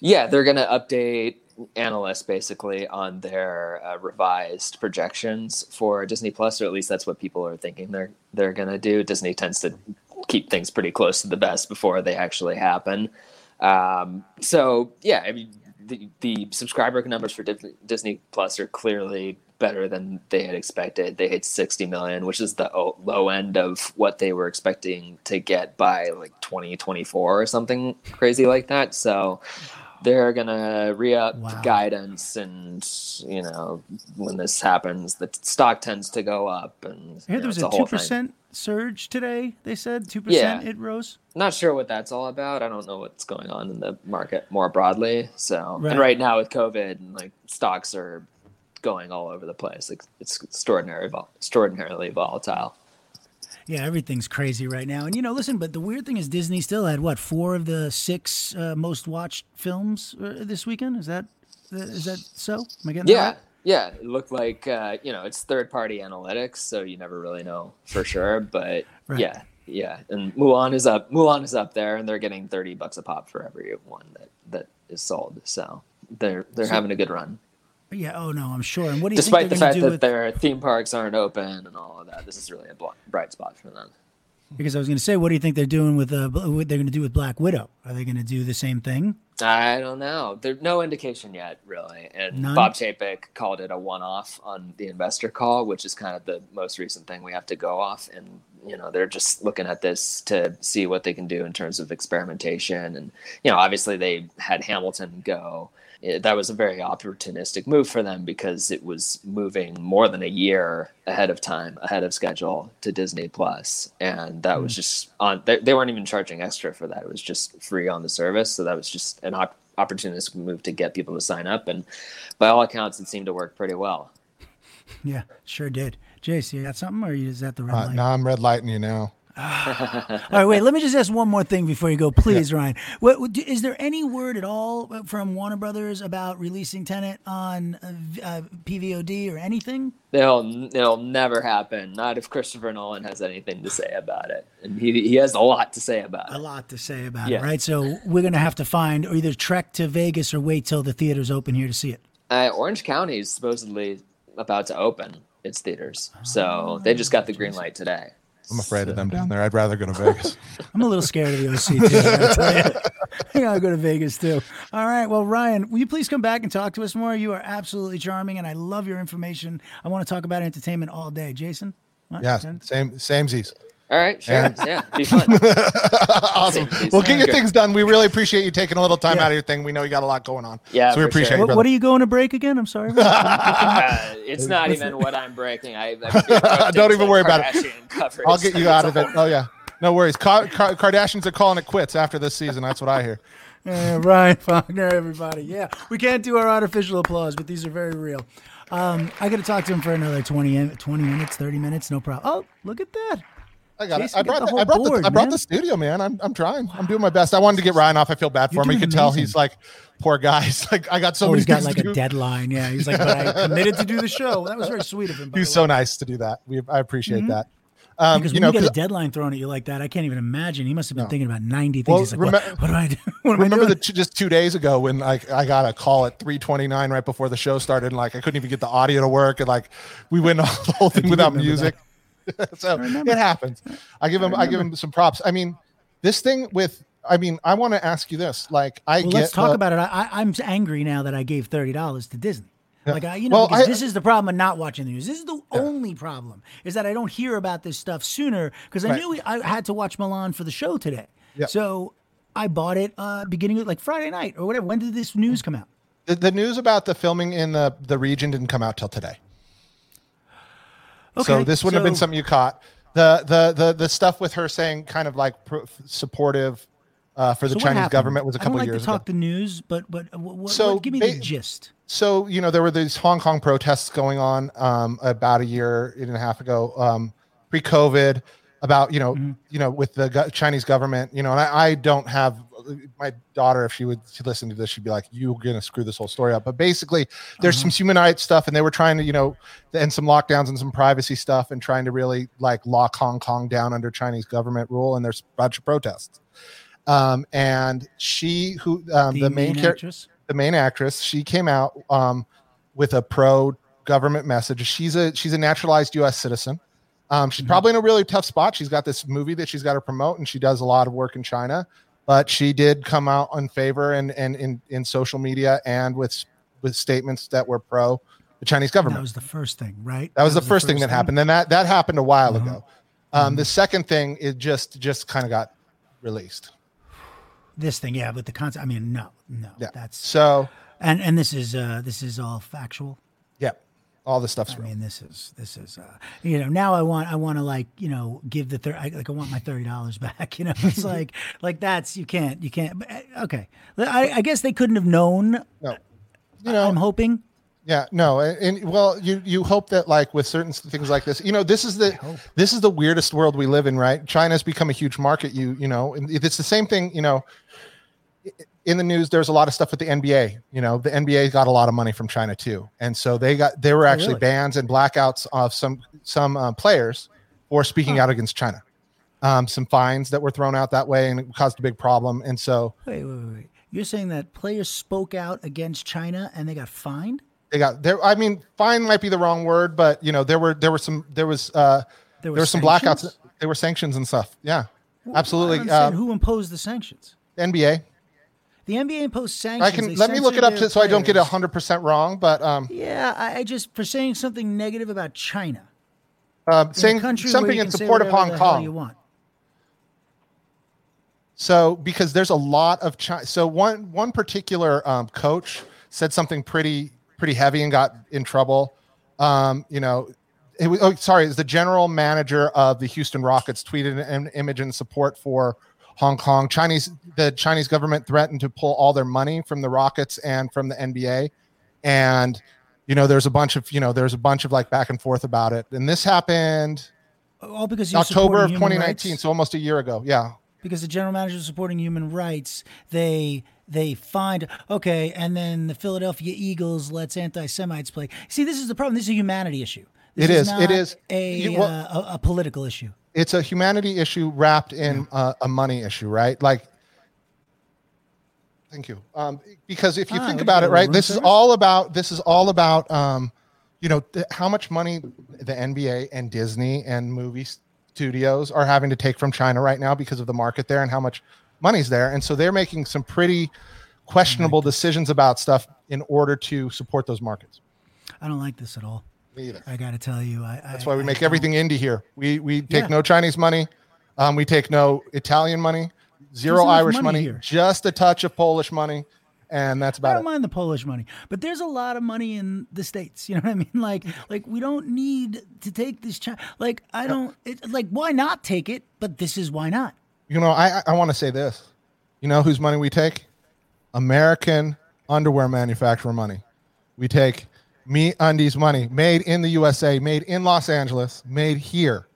Yeah, they're going to update analysts basically on their uh, revised projections for Disney Plus, or at least that's what people are thinking they're they're gonna do. Disney tends to keep things pretty close to the best before they actually happen. Um, so yeah, I mean the the subscriber numbers for Disney Plus are clearly better than they had expected. They hit 60 million, which is the low end of what they were expecting to get by like 2024 or something crazy like that. So they're gonna re-up wow. guidance and you know when this happens the stock tends to go up and yeah, there was a two percent surge today they said two percent it rose? Not sure what that's all about. I don't know what's going on in the market more broadly so. Right. and right. now with covid and like stocks are going all over the place. Like it's extraordinary extraordinarily volatile yeah, everything's crazy right now. And you know, listen, but the weird thing is Disney still had what four of the six uh, most watched films uh, this weekend. Is that is that so? Am I getting yeah. Right? Yeah, it looked like uh, you know it's third party analytics, so you never really know for sure. But right. yeah, yeah, and Mulan is up. Mulan is up there, and they're getting thirty bucks a pop for every one that that is sold. So they're they're so, having a good run. Yeah. Oh no, I'm sure. And what do you Despite the fact that with... their theme parks aren't open and all of that, this is really a bright spot for them. Because I was going to say, what do you think they're doing with uh, what they're going to do with Black Widow? Are they going to do the same thing? I don't know. There's no indication yet, really. And None? Bob Chapek called it a one-off on the investor call, which is kind of the most recent thing we have to go off. And you know, they're just looking at this to see what they can do in terms of experimentation. And you know, obviously they had Hamilton go it, that was a very opportunistic move for them because it was moving more than a year ahead of time, ahead of schedule to Disney Plus, and that mm. was hmm. just on. They, they, weren't even charging extra for that; it was just free on the service. So that was just an op- opportunistic move to get people to sign up, and by all accounts, it seemed to work pretty well. <laughs> Yeah, sure did. Jace, you got something, or is that the red uh, light? No, I'm red lighting you now. All right, wait. Let me just ask one more thing before you go, please, yeah. Ryan. What, is there any word at all from Warner Brothers about releasing Tenet on uh, uh PVOD or anything? It'll it'll never happen. Not if Christopher Nolan has anything to say about it, and he he has a lot to say about it. A lot to say about yeah. it, right? So we're gonna have to find or either trek to Vegas or wait till the theaters open here to see it. Uh, Orange County is supposedly about to open its theaters, so oh, they just got the green light today. I'm afraid so, of them down there. I'd rather go to Vegas. <laughs> I'm a little scared of the OC too. I gotta <laughs> go to Vegas too. All right. Well, Ryan, will you please come back and talk to us more? You are absolutely charming, and I love your information. I want to talk about entertainment all day. Jason. What? Yeah. Same. Samesies. All right, sure. And, yeah, be fun. <laughs> awesome. Well, get your things done. We really appreciate you taking a little time yeah. out of your thing. We know you got a lot going on. Yeah, so we appreciate sure. it. What, are you going to break again? I'm sorry. <laughs> uh, it's not even what I'm breaking. I, <laughs> don't even worry about it. I'll get you out of it. Oh yeah, no worries. Car- Car- Kardashians are calling it quits after this season. That's what I hear. Yeah, Ryan Faulkner, everybody. Yeah, we can't do our artificial applause, but these are very real. Um, I got to talk to him for another 20, 20 minutes, 30 minutes, no problem. Oh, look at that. I got Jason, it. I brought, the, I brought, board, the, I brought the studio, man. I'm, I'm trying. I'm doing my <sighs> best. I wanted to get Ryan off. I feel bad for You're him. You can amazing. tell he's like, poor guy. He's <laughs> like, I got so oh, many. He's got like a do. deadline. Yeah, he's like, but I <laughs> committed to do the show. That was very sweet of him. He's so nice to do that. We, I appreciate mm-hmm. that. Um, Because you when know, you get a deadline thrown at you like that, I can't even imagine. He must have been No. thinking about 90 things. Well, like, remem- what, what do I do? <laughs> I remember the just two days ago when like I got a call at 3:29 right before the show started, and like I couldn't even get the audio to work, and like we went off the whole thing without music. <laughs> so it happens. I give him I, give him some props. I mean, this thing with I mean, I want to ask you this. Like, I Well, get let's talk the- about it. I, I, I'm angry now that I gave thirty dollars to Disney. Like I, you know, Well, because I- this is the problem of not watching the news. This is the only problem is that I don't hear about this stuff sooner because I Right. knew I had to watch Mulan for the show today. Yeah. So I bought it uh, beginning of like Friday night or whatever. When did this news come out? the, the news about the filming in the the region didn't come out till today. So this wouldn't have been something you caught. The the the the stuff with her saying kind of like pro- supportive uh, for the So Chinese government was a couple don't like years to talk ago. the news, but but what, what, So give me ba- the gist. so you know there were these Hong Kong protests going on um, about a year and a half ago, um, pre-COVID, about you know Mm-hmm. you know with the Chinese government, you know, and I, I don't have my daughter if she would she listen to this, she'd be like, "You're gonna screw this whole story up." But basically, there's Uh-huh. some human rights stuff, and they were trying to you know and some lockdowns and some privacy stuff, and trying to really like lock Hong Kong down under Chinese government rule, and there's a bunch of protests. Um, and she who um, the, main, character actress. the main actress, she came out um, with a pro government message. She's a she's a naturalized U.S. citizen. Um, she's probably in a really tough spot. She's got this movie that she's got to promote, and she does a lot of work in China. But she did come out in favor and and in in social media and with with statements that were pro the Chinese government. That was the first thing, right? That was the first thing that happened. Then that that happened a while ago. Uh-huh. Um, The second thing it just just kind of got released. This thing, yeah, with the concept. I mean, no, no, Yeah. that's So and and this is uh this is all factual. All this stuff's I real. mean, this is this is uh, you know now I want I want to like you know give the thir- I, like I want my thirty dollars <laughs> back. You know, it's like like that's you can't you can't. But, uh, okay, I, I guess they couldn't have known. No, you know, I'm hoping. Yeah, no, and, and well, you you hope that like with certain things like this, you know, this is the this is the weirdest world we live in, right? China's become a huge market. You you know, and it's the same thing. You know, in the news, there's a lot of stuff with the NBA. You know, the NBA got a lot of money from China too, and so they got there were actually really? bans and blackouts of some some uh, players for speaking out against China. Um, some fines that were thrown out that way, and it caused a big problem. And so Wait, wait, wait. You're saying that players spoke out against China and they got fined? they got there. I mean, fine might be the wrong word, but you know, there were there were some there was uh There there were were some blackouts. There were sanctions and stuff. Yeah, don't absolutely. Uh, who imposed the sanctions? NBA. The NBA imposed sanctions. I can let me look it up to, so I don't get hundred percent wrong, but um, Yeah, I, I just for saying something negative about China. uh, saying something in support of Hong Kong. You want. So because there's a lot of China. So one one particular um, coach said something pretty pretty heavy and got in trouble. Um, you know, it was, oh sorry, it's the general manager of the Houston Rockets tweeted an image in support for Hong Kong. Chinese the Chinese government threatened to pull all their money from the Rockets and from the NBA, and you know there's a bunch of you know there's a bunch of like back and forth about it. And this happened All because you're October of 2019, rights? so almost a year ago. Yeah, because the general manager is supporting human rights, they they find okay, and then the Philadelphia Eagles lets anti-Semites play. See, this is the problem. This is a humanity issue. This It is. Not It is. a, You- well- uh, a a political issue. it's a humanity issue wrapped in uh, a money issue, right? Like, thank you. Um, because if you Ah, think about it, right, this is all about this is all about um, you know th- how much money the NBA and Disney and movie studios are having to take from China right now because of the market there and how much money's there, and so they're making some pretty questionable decisions about stuff in order to support those markets. I don't like this at all. Me either. I got to tell you, I, That's why we make everything indie here. We we take Yeah. no Chinese money, um, we take no Italian money, zero Irish money money, just a touch of Polish money, and that's about. I don't it. mind the Polish money, but there's a lot of money in the states. You know what I mean? <laughs> Like, like we don't need to take this. Chi- like, I don't. It, like, why not take it? But this is why not. You know, I I- I want to say this. You know whose money we take? American underwear manufacturer money. We take me undies money made in the USA, made in Los Angeles, made here.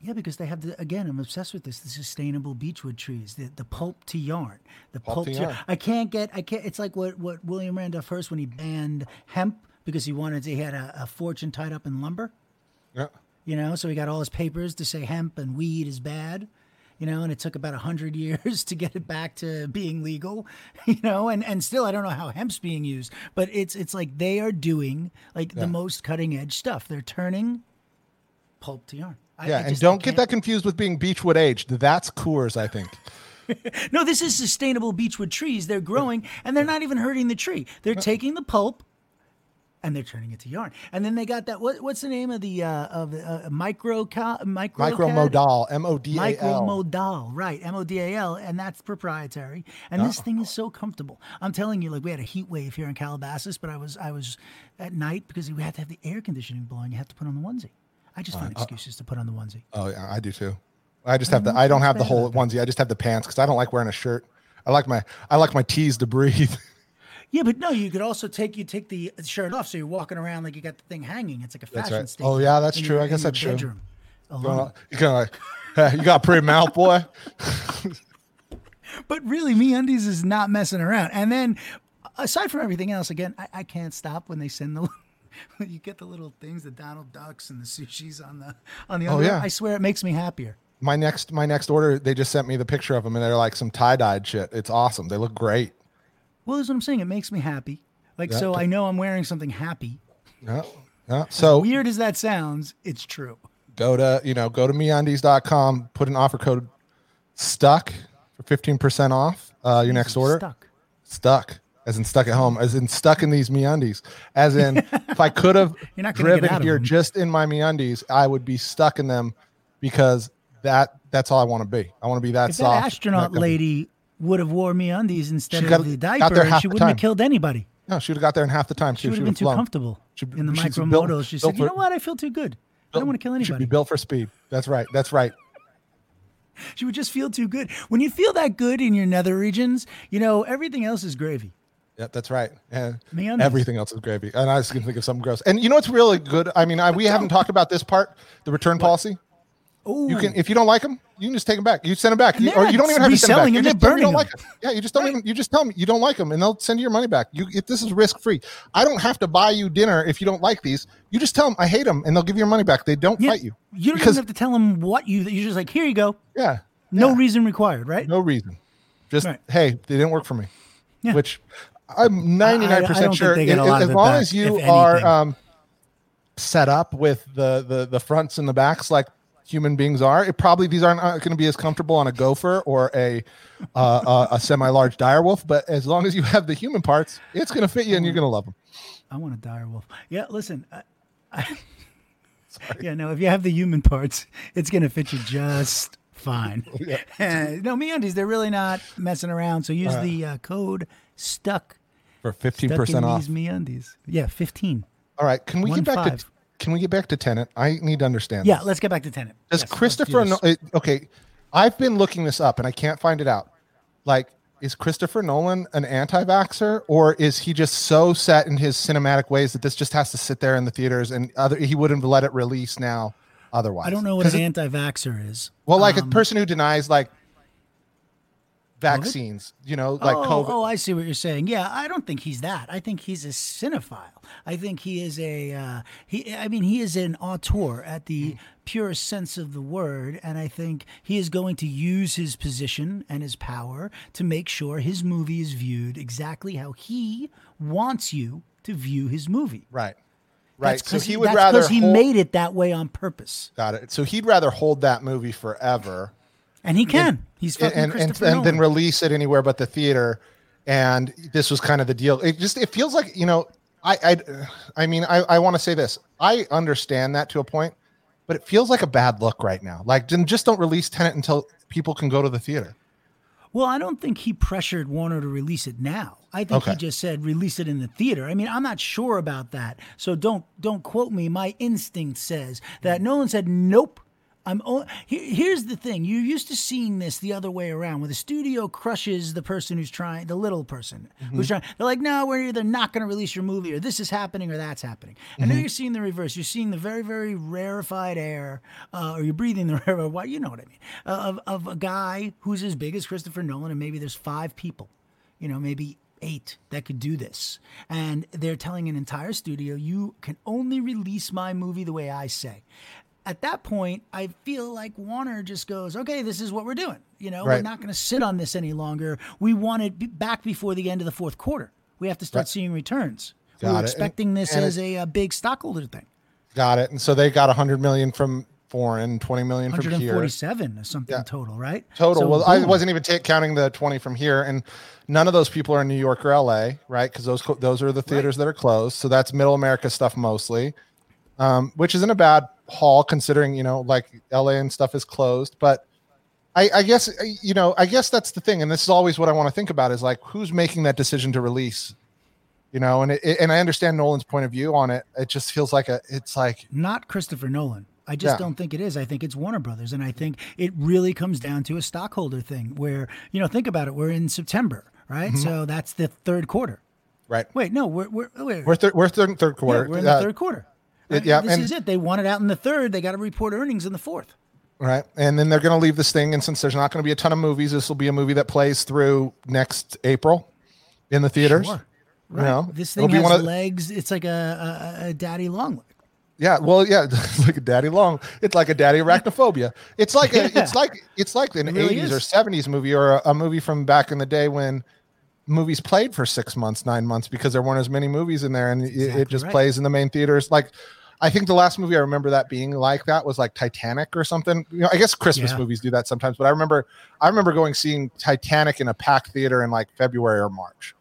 Yeah, because they have the again. I'm obsessed with this. The sustainable beechwood trees, the, the pulp to yarn, the Pulp pulp, to yarn. I can't get. I can't. It's like what what William Randolph Hearst when he banned hemp because he wanted to. He had a, a fortune tied up in lumber. Yeah. You know, so he got all his papers to say hemp and weed is bad. You know, and it took about a hundred <laughs> years to get it back to being legal. <laughs> You know, and and still I don't know how hemp's being used, but it's it's like they are doing like the most cutting edge stuff. They're turning pulp to yarn. I- Yeah, I and just- don't get that confused with being Beechwood aged. That's Coors, I think. <laughs> No, this is sustainable beechwood trees. They're growing and they're not even hurting the tree. They're taking the pulp and they're turning it to yarn. And then they got that what, what's the name of the uh, of uh, micro micro Micromodal, M O D A L. Micromodal, right? M O D A L, and that's proprietary. And this thing is so comfortable. I'm telling you, like we had a heat wave here in Calabasas, but I was I was at night because we had to have the air conditioning blowing. You have to put on the onesie. I just find excuses to put on the onesie. Oh yeah, I do too. I just have the. I don't have the whole onesie. I just have the pants because I don't like wearing a shirt. I like my. I like my tees to breathe. <laughs> Yeah, but no, you could also take you take the shirt off, so you're walking around like you got the thing hanging. It's like a fashion right. statement. Oh, yeah, that's true. your- I guess that's true. bedroom Going alone. on- you kind of like, <laughs> "Hey, you got a pretty mouth, boy. <laughs> But really, Me Undies is not messing around. And then, aside from everything else, again, I, I can't stop when they send the. <laughs> When you get the little things, the Donald Ducks and the sushis on the on the Oh, yeah. I swear it makes me happier. My next, my next order, they just sent me the picture of them, and they're like some tie dyed shit. It's awesome. They look great. Well, that's what I'm saying. It makes me happy. Like, Yeah. so I know I'm wearing something happy. Yeah. Yeah. So Weird as that sounds, it's true. go to you know go to meundies.com, put an offer code stuck for fifteen percent off uh, your next order. Stuck. Stuck, as in stuck at home, as in stuck in these meundies. As in, <laughs> if I could have You're not gonna get driven here just in my meundies, I would be stuck in them because that that's all I want to be. I want to be that If soft. that astronaut lady would have wore Me Undies instead She of got- the got diaper, she the wouldn't have killed anybody. No, she would have got there in half the time. She would have been too flown. comfortable She- in the micromodal. She built said, "You know what? I feel too good. I don't want to kill anybody." Should anybody." be built for speed. That's right. That's right. She would just feel too good. When you feel that good in your nether regions, you know everything else is gravy. Yeah, that's right. And MeUndies. everything else is gravy. And I was going to think of something gross. And you know what's really good? I mean, I, we haven't talked about this part, the return policy. Oh, You can, if you don't like them, you can just take them back. You send them back, you, or you don't even have to send them back. You just they're tell them you don't like 'em. Yeah, you just don't even. You just tell them you don't like them, and they'll send you your money back. You, if this is risk free, I don't have to buy you dinner if you don't like these. You just tell them I hate them, and they'll give you your money back. They don't Yeah, fight you. You don't because even have to tell them what you. You're just like, here you go. yeah, No yeah, reason required, right? no reason. Just Right. hey, they didn't work for me. Yeah. Which I'm 99 I don't percent sure. they get a as- lot as of it long back, as you are um, set up with the, the the fronts and the backs like human beings are, it probably these aren't going to be as comfortable on a gopher or a uh, a, a semi large direwolf. But as long as you have the human parts, it's going to fit you, and you're going to love them. I want a dire wolf. Yeah, listen. I, I, <laughs> yeah, no. If you have the human parts, it's gonna fit you just fine. <laughs> Yeah. <laughs> no, me undies. They're really not messing around. So use the uh, code stuck. For 15 Stuck percent off. these me undies. Yeah, fifteen. All right, can we One get back five. to can we get back to Tenet? I need to understand. Yeah, this. let's get back to Tenet. Does Yes, do Christopher? this. No, it, okay, I've been looking this up and I can't find it out. Like, is Christopher Nolan an anti-vaxxer, or is he just so set in his cinematic ways that this just has to sit there in the theaters and other he wouldn't let it release now? Otherwise, I don't know what an anti-vaxxer is. well, like Um, a person who denies like vaccines, you know, like oh, COVID. oh, I see what you're saying. Yeah, I don't think he's that. I think he's a cinephile. I think he is a uh, he. I mean, he is an auteur at the Hmm. purest sense of the word, and I think he is going to use his position and his power to make sure his movie is viewed exactly how he wants you to view his movie. right, right. That's So he would that's rather 'cause he hold, made it that way on purpose, got it. So he'd rather hold that movie forever. And he can. he's fucking and and, Christopher and then release it anywhere but the theater and this was kind of the deal it just it feels like you know i i i mean i i want to say this i understand that to a point but it feels like a bad look right now like then just don't release Tenet until people can go to the theater Well, I don't think he pressured Warner to release it now. I think he just said release it in the theater. I mean, I'm not sure about that. So don't don't quote me. My instinct says that mm. Nolan said nope. I'm o- here, here's the thing. You're used to seeing this the other way around, where the studio crushes the person who's trying, the little person who's trying. They're like, no, we're either not going to release your movie, or this is happening, or that's happening. And now you're seeing the reverse. You're seeing the very, very rarefied air, uh, or you're breathing the <laughs> rarefied. Why you know what I mean? Uh, of of a guy who's as big as Christopher Nolan, and maybe there's five people, you know, maybe eight that could do this. And they're telling an entire studio, you can only release my movie the way I say. At that point, I feel like Warner just goes, okay, this is what we're doing. You know, we're not going to sit on this any longer. We want it back before the end of the fourth quarter. We have to start Right. seeing returns. we Got were it. expecting this And as it- a, a big stockholder thing. Got it. And so they got 100 million from foreign, 20 million from here. 147 or something Yeah. total, right? Total. So, well, I wasn't even ta- counting the 20 from here, and none of those people are in New York or LA, right? Because those those are the theaters that are closed. So that's Middle America stuff mostly, um, which isn't a bad haul considering you know like LA and stuff is closed. But I, I guess you know I guess that's the thing, and this is always what I want to think about is like who's making that decision to release, you know? And it, and I understand Nolan's point of view on it. It just feels like a it's like not Christopher Nolan. I just Yeah. don't think it is. I think it's Warner Brothers, and I think it really comes down to a stockholder thing. Where you know, think about it. We're in September, right? Mm-hmm. So that's the third quarter. right. Wait, no, we're we're We're thir- we're third third yeah, quarter. we're in the Uh, third quarter. It- Right? yeah, this and- is it. They want it out in the third. They got to report earnings in the fourth. Right. And then they're going to leave this thing. And since there's not going to be a ton of movies, this will be a movie that plays through next April in the theaters. Sure. You know, This thing be has one of- legs. It's like a, a, a daddy long leg. Yeah. Well, yeah. <laughs> It's like a daddy long. It's like a daddy arachnophobia. It's like a, Yeah. it's like it's like an It really 80s or 70s movie or a, a movie from back in the day when movies played for six months, nine months because there weren't as many movies in there, and it- it, just right. plays in the main theaters. Like, I think the last movie I remember that being like that was like Titanic or something. You know, I guess Christmas Yeah. movies do that sometimes, but I remember I remember going seeing Titanic in a packed theater in like February or March.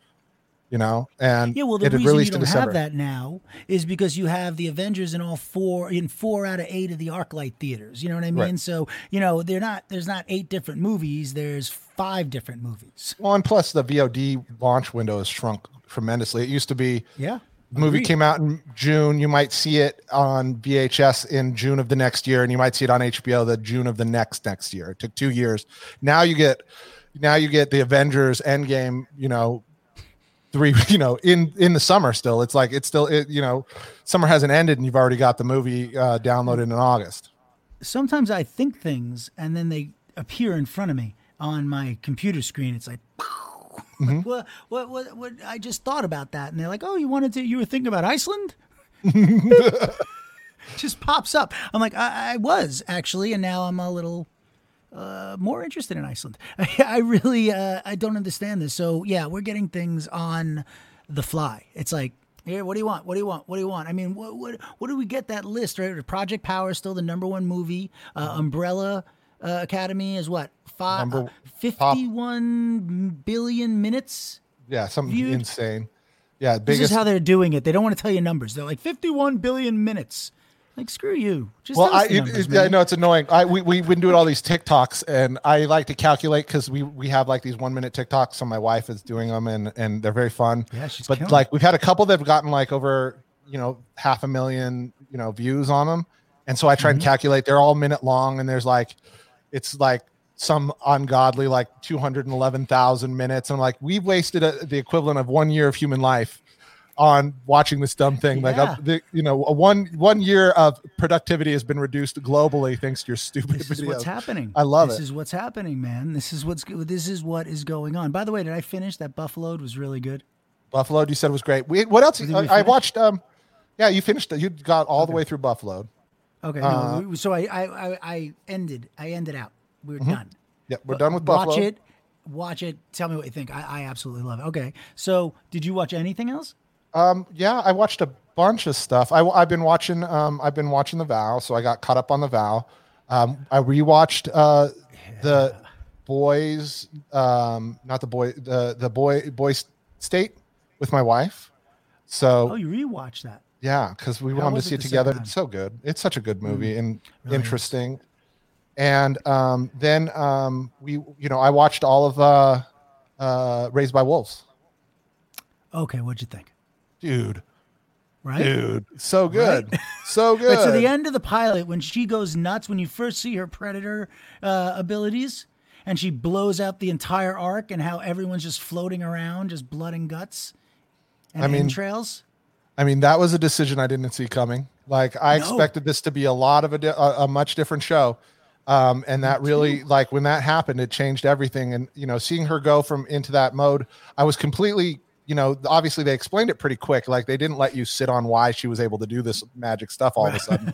You know, and Yeah, well, the reason you don't have that now is because you have the Avengers in all four in four out of eight of the ArcLight theaters. You know what I mean? Right. So you know they're not there's not eight different movies. There's five different movies. Well, and plus the VOD launch window has shrunk tremendously. It used to be Yeah. The movie came out in June. You might see it on VHS in June of the next year, and you might see it on HBO the June of the next next year. It took two years. Now you get now you get the Avengers Endgame. You know, three. <laughs> You know, in in the summer still. It's like it's still it. You know, summer hasn't ended, and you've already got the movie uh, downloaded in August. Sometimes I think things and then they appear in front of me on my computer screen. It's like. Mm-hmm. What, what, what, what, I just thought about that. And they're like, oh, you wanted to, you were thinking about Iceland? <laughs> <laughs> just pops up. I'm like, I, I was actually, and now I'm a little uh, more interested in Iceland. <laughs> I, really, uh, I don't understand this. So yeah, we're getting things on the fly. It's like, here, what do you want? What do you want? What do you want? I mean, what, what, what do we get that list right? Project Power is still the number one movie. Uh, Umbrella uh, Academy is what five, Number- uh, 51 billion minutes. Yeah, something Viewed. insane. Yeah, This is how they're doing it. They don't want to tell you numbers. They're like 51 billion minutes. Like screw you. Just well, I, it, numbers, it, yeah, no, it's annoying. I we we've been doing all these TikToks, and I like to calculate because we we have like these one minute TikToks. So my wife is doing them, and and they're very fun. Yeah, she's but like we've had a couple that have gotten like over you know half a million you know views on them, and so I try and Mm-hmm. calculate. They're all minute long, and there's like it's like some ungodly like 211,000 minutes. And I'm like, we've wasted a, the equivalent of one year of human life on watching this dumb thing. Like, Yeah. uh, the, you know, a one one year of productivity has been reduced globally thanks to your stupid This is what's happening. I love this is what's happening, man. This is what's this is what is going on. By the way, did I finish that Buffalo was really good? Buffalo, you said it was great. We, what else? I, I watched. Um, yeah, you finished it. You got all the way through Buffalo. Okay, Uh, we- so I, I I I ended I ended out. We are done. Yeah, we're But done with Buffalo. Watch it. Watch it. Tell me what you think. I, I absolutely love it. Okay. So, did you watch anything else? Um, yeah, I watched a bunch of stuff. I, have been watching. Um, I've been watching The Vow, so I got caught up on The Vow. Um, I rewatched uh, the boys. Um, not the boy. The the boy boys state with my wife. So Oh, you rewatched that. Yeah, because we How wanted to see it together. It's so good. It's such a good movie and Really is. interesting. And um, then um, we, you know, I watched all of uh, uh, Raised by Wolves. Okay, what'd you think? Dude, Right. dude, so good, so <laughs> good. Right, so the end of the pilot, when she goes nuts, when you first see her predator uh, abilities, and she blows out the entire Ark, and how everyone's just floating around, just blood and guts, and I mean, entrails. I mean, that was a decision I didn't see coming. Like I No. expected this to be a lot of a, di- a, a much different show. Um, and that really, like when that happened, it changed everything. And, you know, seeing her go from into that mode, I was completely you know, obviously they explained it pretty quick. Like they didn't let you sit on why she was able to do this magic stuff all of a <laughs> sudden,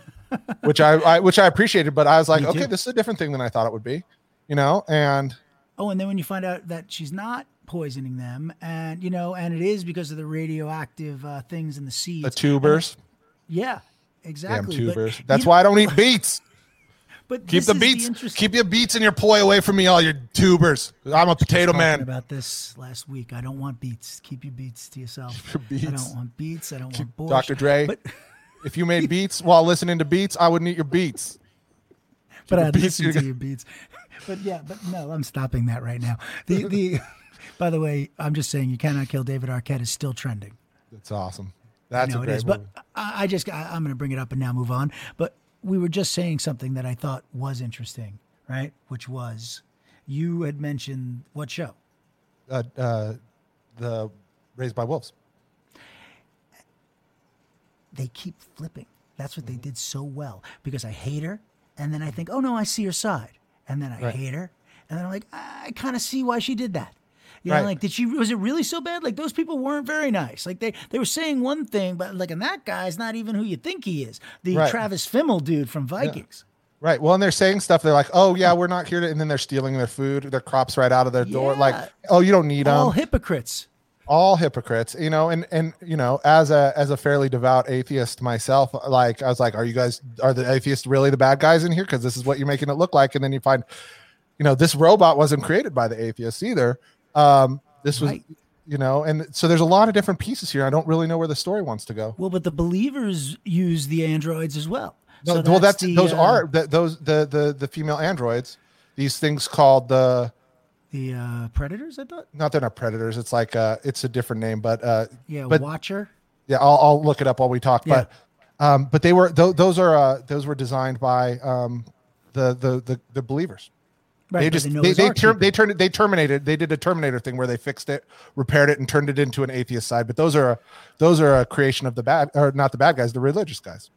which I, I which I appreciated. But I was like, okay, this is a different thing than I thought it would be, you know. And Oh, and then when you find out that she's not poisoning them, and you know, and it is because of the radioactive uh, things in the seeds. the tubers, yeah, exactly. damn tubers. But, That's why I don't <laughs> eat beets. But Keep the beets. interest- keep your beets and your poi away from me, all your tubers. I'm a potato man. About this last week, I don't want beets. Keep your beets to yourself. your I don't want beets. I don't Keep- want borscht. Dr. Dre. But <laughs> If you made <laughs> beats while listening to beats, I wouldn't eat your beats. but I'd beets, listen to your beats. But yeah, but no, I'm stopping that right now. The the. By the way, I'm just saying, you cannot kill David Arquette is still trending. That's awesome. That's I know a great is, movie. but I, I just I, I'm going to bring it up and now move on. But we were just saying something that I thought was interesting, right? Which was you had mentioned what show? uh, uh, the Raised by Wolves. They keep flipping. That's what they Mm-hmm. did so well because I hate her, and then I think, oh no, I see her side, and then I Right. hate her, and then I'm like, I kind of see why she did that. You know, Right. like, did she? Was it really so bad? Like, those people weren't very nice. Like, they they were saying one thing, but like, and that guy's not even who you think he is. The Right. Travis Fimmel dude from Vikings. Right. Well, and they're saying stuff. They're like, "Oh yeah, we're not here to," and then they're stealing their food, their crops right out of their door. Like, "Oh, you don't need them." All hypocrites. All, hypocrites. hypocrites, you know. And and you know, as a as a fairly devout atheist myself, like I was like, "Are you guys? Are the atheists really the bad guys in here? Because this is what you're making it look like." And then you find, you know, this robot wasn't created by the atheists either. Um, this was, Right. you know, and so there's a lot of different pieces here. I don't really know where the story wants to go. Well, but the believers use the androids as well. No, So well, that's the, those uh, are th- those the the the female androids. These things called the the uh, predators. I thought. not they're not predators. It's like uh, it's a different name, but uh, Yeah, but Watcher. yeah, I'll, I'll look it up while we talk. Yeah. But um, but they were th- those are uh, those were designed by um, the, the the the believers. Right, they just the they they, Ark ter- they turned it they terminated they did a Terminator thing where they fixed it, repaired it, and turned it into an atheist side. But those are a, those are a creation of the bad or not the bad guys, the religious guys.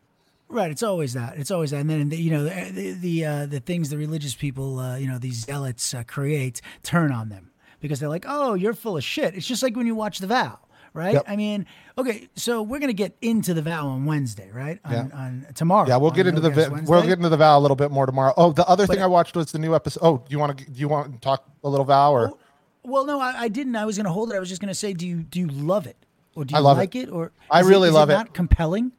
Right, it's always that. It's always that. And then you know the the the, uh, the things the religious people, uh, you know, these zealots uh, create, turn on them because they're like, "Oh, you're full of shit." It's just like when you watch The Vow, right? Yep. I mean, okay, so we're gonna get into The Vow on Wednesday, right? On, Yeah. on tomorrow. Yeah, we'll get into No the Wednesday. we'll get into the vow a little bit more tomorrow. Oh, the other thing I watched was the new episode. Oh, do you want to do you want to talk a little vow or oh, Well, no, I, I didn't. I was gonna hold it. I was just gonna say, do you do you love it or do you love it. like it, or I really is love it. Not compelling.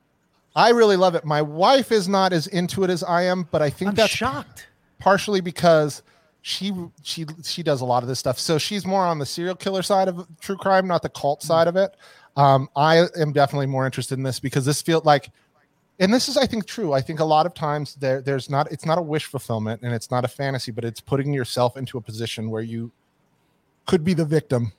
I really love it. My wife is not as into it as I am, but I think I'm that's shocked. partially because she she she does a lot of this stuff. So she's more on the serial killer side of true crime, not the cult Mm. side of it. Um, I am definitely more interested in this because this feels like, and this is I think true. I think a lot of times there there's not it's not a wish fulfillment and it's not a fantasy, but it's putting yourself into a position where you could be the victim.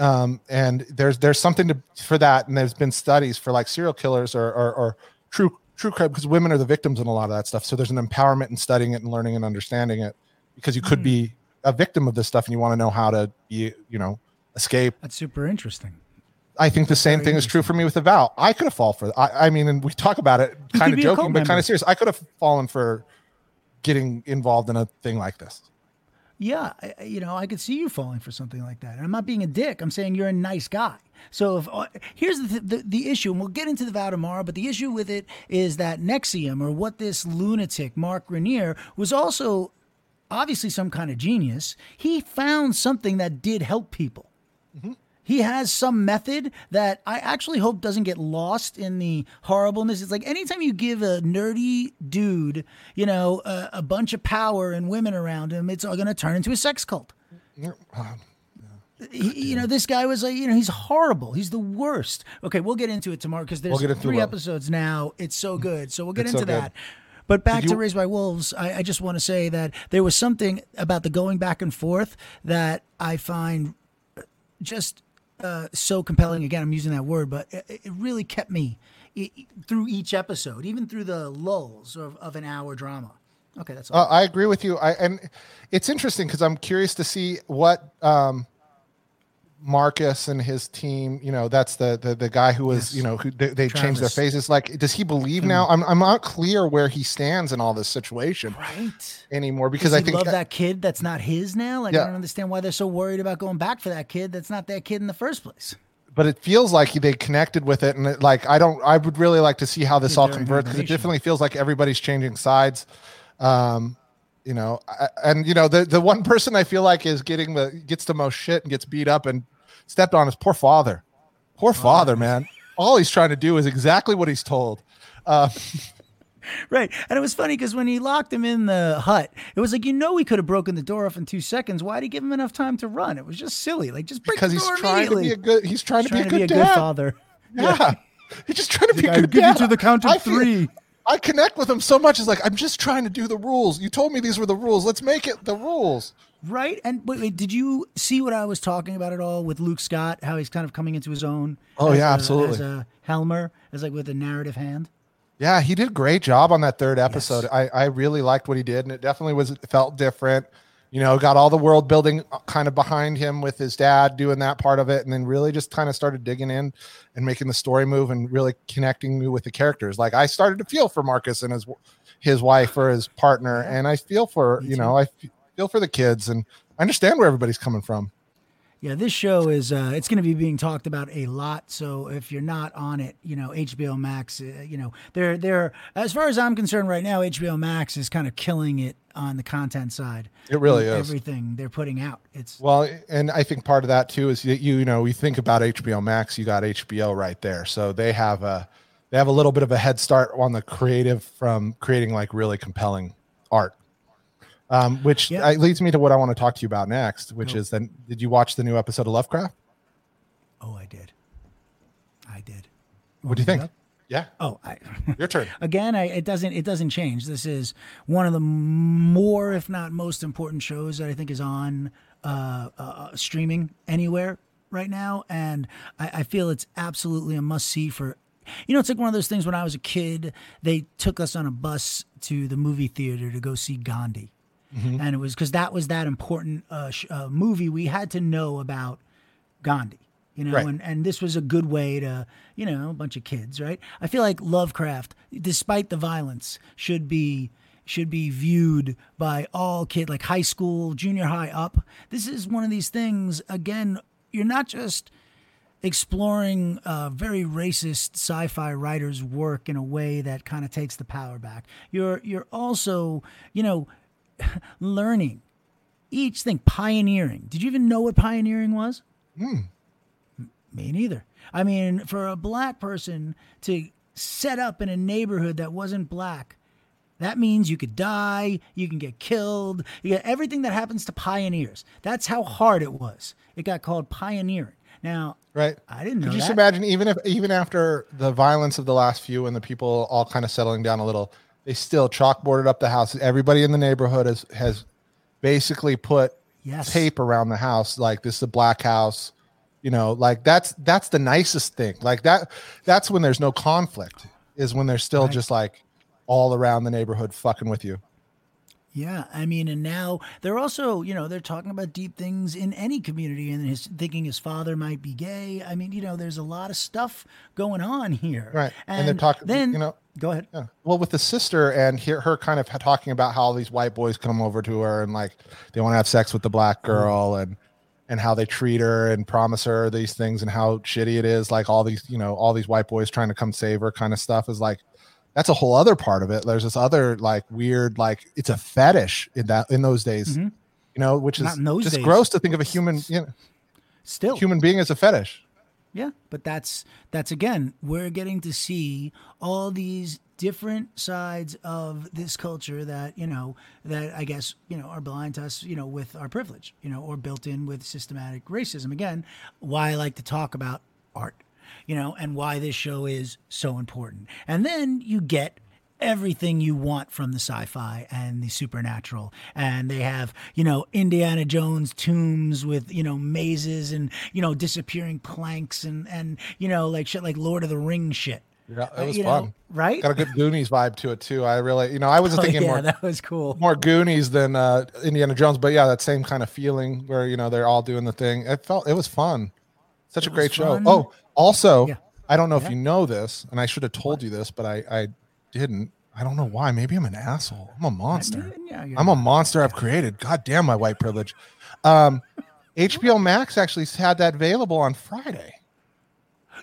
Um, and there's there's something to for that, and there's been studies for like serial killers or or, or true true crime because women are the victims in a lot of that stuff. So there's an empowerment in studying it and learning and understanding it because you could be a victim of this stuff and you want to know how to be you know escape. That's super interesting. I think the same very thing is true for me with the vow. I could have fallen for. I, I mean, and we talk about it kind of joking, but kind of serious. I could have fallen for getting involved in a thing like this. Yeah, I, I- you know, I could see you falling for something like that. And I'm not being a dick. I'm saying you're a nice guy. So if uh, here's the, the the issue, and we'll get into the vow tomorrow. But the issue with it is that NXIVM, or what this lunatic Mark Raniere was also obviously some kind of genius. He found something that did help people. He has some method that I actually hope doesn't get lost in the horribleness. It's like anytime you give a nerdy dude, you know, a, a bunch of power and women around him, it's all going to turn into a sex cult. He, you know, this guy was like, you know, he's horrible. He's the worst. Okay, we'll get into it tomorrow because there's We'll three episodes now. It's so good. So we'll get It's into so good. But back Did to Raised by Wolves, I, I just want to say that there was something about the going back and forth that I find just uh, so compelling. Again, I'm using that word, but it, it really kept me i- i- through each episode, even through the lulls of, of an hour drama. Okay, that's all. Uh, I agree with you. I and it's interesting because I'm curious to see what um, Marcus and his team. You know, that's the the, the guy who was Yes. you know who they, they changed their faces. Like, does he believe now? I'm I'm not clear where he stands in all this situation right. anymore because Does I he think love that kid that's not his now? Like, Yeah. I don't understand why they're so worried about going back for that kid that's not their kid in the first place. but it feels like they connected with it, and it, like I don't. I would really like to see how this all converts because it definitely feels like everybody's changing sides. Um, you know, and you know the the one person I feel like is getting the gets the most shit and gets beat up and stepped on his poor father. Poor father, man. All he's trying to do is exactly what he's told. Uh, <laughs> Right. And it was funny because when he locked him in the hut, it was like, you know, he could have broken the door off in two seconds. Why did he give him enough time to run? It was just silly. Like, just break because the he's trying to be a good. He's trying, He's to, be trying a good dad. father. Yeah. He's just trying to be a good give you to the count of I feel- three. I connect with him so much. It's like I'm just trying to do the rules. You told me these were the rules. Let's make it the rules. Right. And wait, wait, did you see what I was talking about at all with Luke Scott? How he's kind of coming into his own. Oh, yeah, a- absolutely. As a Helmer, as like with a narrative hand. Yeah, he did a great job on that third episode. I, I really liked what he did, and it definitely was felt different. You know, got all the world building uh, kind of behind him with his dad doing that part of it, and then really just kind of started digging in and making the story move and really connecting me with the characters. Like I started to feel for Marcus and his his wife or his partner, and I feel for Me you too. know I feel for the kids, and I understand where everybody's coming from. Yeah, this show is uh, it's going to be being talked about a lot. So if you're not on it, you know HBO Max, uh, you know they're they're as far as I'm concerned right now, HBO Max is kind of killing it on the content side. It really is. everything they're putting out. It's Well, and I think part of that too is that you, you know, we think about HBO Max, you got HBO right there. So they have a they have a little bit of a head start on the creative from creating like really compelling art. Um, which Yeah. uh, leads me to what I want to talk to you about next, which Go. is then did you watch the new episode of Lovecraft? oh, I did, I did. What do you think? Yeah, Oh, I. <laughs> your turn. again I, it doesn't it doesn't change this is one of the more if not most important shows that i think is on uh, uh streaming anywhere right now and I, I feel it's absolutely a must see for you know it's like one of those things when i was a kid they took us on a bus to the movie theater to go see gandhi and it was because that was that important uh, sh- uh, movie we had to know about Gandhi, you know, Right. and, and this was a good way to, you know, a bunch of kids, right? I feel like Lovecraft, despite the violence, should be should be viewed by all kid like high school, junior high up. This is one of these things again, you're not just exploring uh, very racist sci-fi writers' work in a way that kind of takes the power back. You're you're also, you know, <laughs> learning each thing, pioneering. Did you even know what pioneering was? Hmm. Me neither. I mean, for a black person to set up in a neighborhood that wasn't black, that means you could die, you can get killed, you get everything that happens to pioneers. That's how hard it was. It got called pioneering. Now, Right. I didn't know Could you just imagine even if even after the violence of the last few and the people all kind of settling down a little, they still chalkboarded up the house. Everybody in the neighborhood has has basically put Yes. tape around the house like this is a black house. You know, like that's that's the nicest thing. Like that that's when there's no conflict is when they're still Right. just like all around the neighborhood fucking with you. Yeah, I mean, and now they're also, you know, they're talking about deep things in any community, and his thinking his father might be gay. I mean, you know, there's a lot of stuff going on here, Right. And, And they're talking- Then, you know- go ahead. Yeah. Well, with the sister and hear her kind of talking about how all these white boys come over to her and like they want to have sex with the black mm-hmm. girl and and how they treat her and promise her these things and how shitty it is. Like all these, you know, all these white boys trying to come save her kind of stuff is like that's a whole other part of it. There's this other like weird, like it's a fetish in that in those days, Mhm. you know, which is Not just days. gross to think of a human, you know, Still, human being as a fetish. Yeah, but that's that's again, we're getting to see all these different sides of this culture that, you know, that I guess, you know, are blind to us, you know, with our privilege, you know, or built in with systematic racism. Again, why I like to talk about art, you know, and why this show is so important. And then you get everything you want from the sci-fi and the supernatural and they have you know indiana jones tombs with you know mazes and you know disappearing planks and and you know like shit like lord of the ring shit Yeah, Uh, it was you fun. know, right Got a good Goonies vibe to it too. I really, you know, I was <laughs> Oh, thinking yeah more that was cool more Goonies than uh, Indiana Jones, but yeah, that same kind of feeling where you know they're all doing the thing. It felt it was fun, such It a great show. Oh, also, Yeah. I don't know Yeah. if you know this, and I should have told you this, but I I didn't. I don't know why. Maybe I'm an asshole. I'm a monster. Yeah, I'm a monster I've created. God damn my white privilege. Um, <laughs> HBO Max actually had that available on Friday.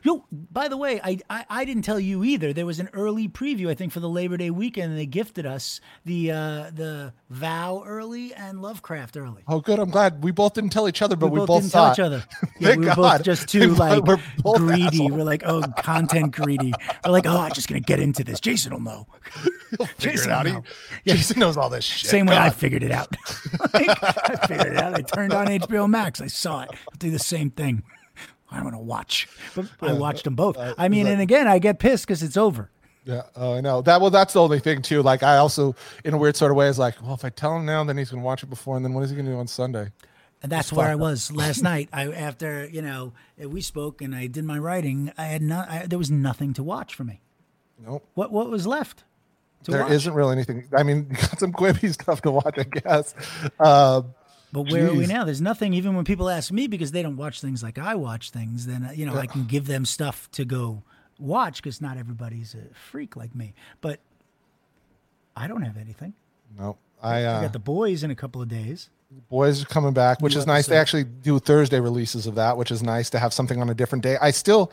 Yo, by the way, I, I I didn't tell you either. There was an early preview, I think, for the Labor Day weekend, and they gifted us the uh, the Vow early and Lovecraft early. Oh, good. I'm glad we both didn't tell each other, but we, both, both, didn't saw tell each other. <laughs> Yeah, Thank we were God. both just too We're like both greedy. assholes. We're like, oh, content greedy. We're like, oh, I'm just gonna get into this. Jason will know. <laughs> Jason out. will He- know. <laughs> Jason knows all this shit. Same way I figured it out. Like, I figured it out. I turned on HBO Max. I saw it. I'll do the same thing. I want to watch, but I watched them both. I mean, and again, I get pissed because it's over. Yeah, oh, I know that. Well, that's the only thing too. Like, I also, in a weird sort of way, is like, well, if I tell him now, then he's gonna watch it before, and then what is he gonna do on Sunday? And that's where I was <laughs> last night. I after you know we spoke and I did my writing. I had not. I, there was nothing to watch for me. Nope. What what was left? To There not really anything. I mean, <laughs> got some Quibi stuff to watch, I guess. Uh, But where are we now? There's nothing. Even when people ask me because they don't watch things like I watch things, then uh, you know I can give them stuff to go watch because not everybody's a freak like me. But I don't have anything. no, I I uh, got the boys in a couple of days. boys are coming back, which New is nice. They actually do Thursday releases of that, which is nice to have something on a different day. I still,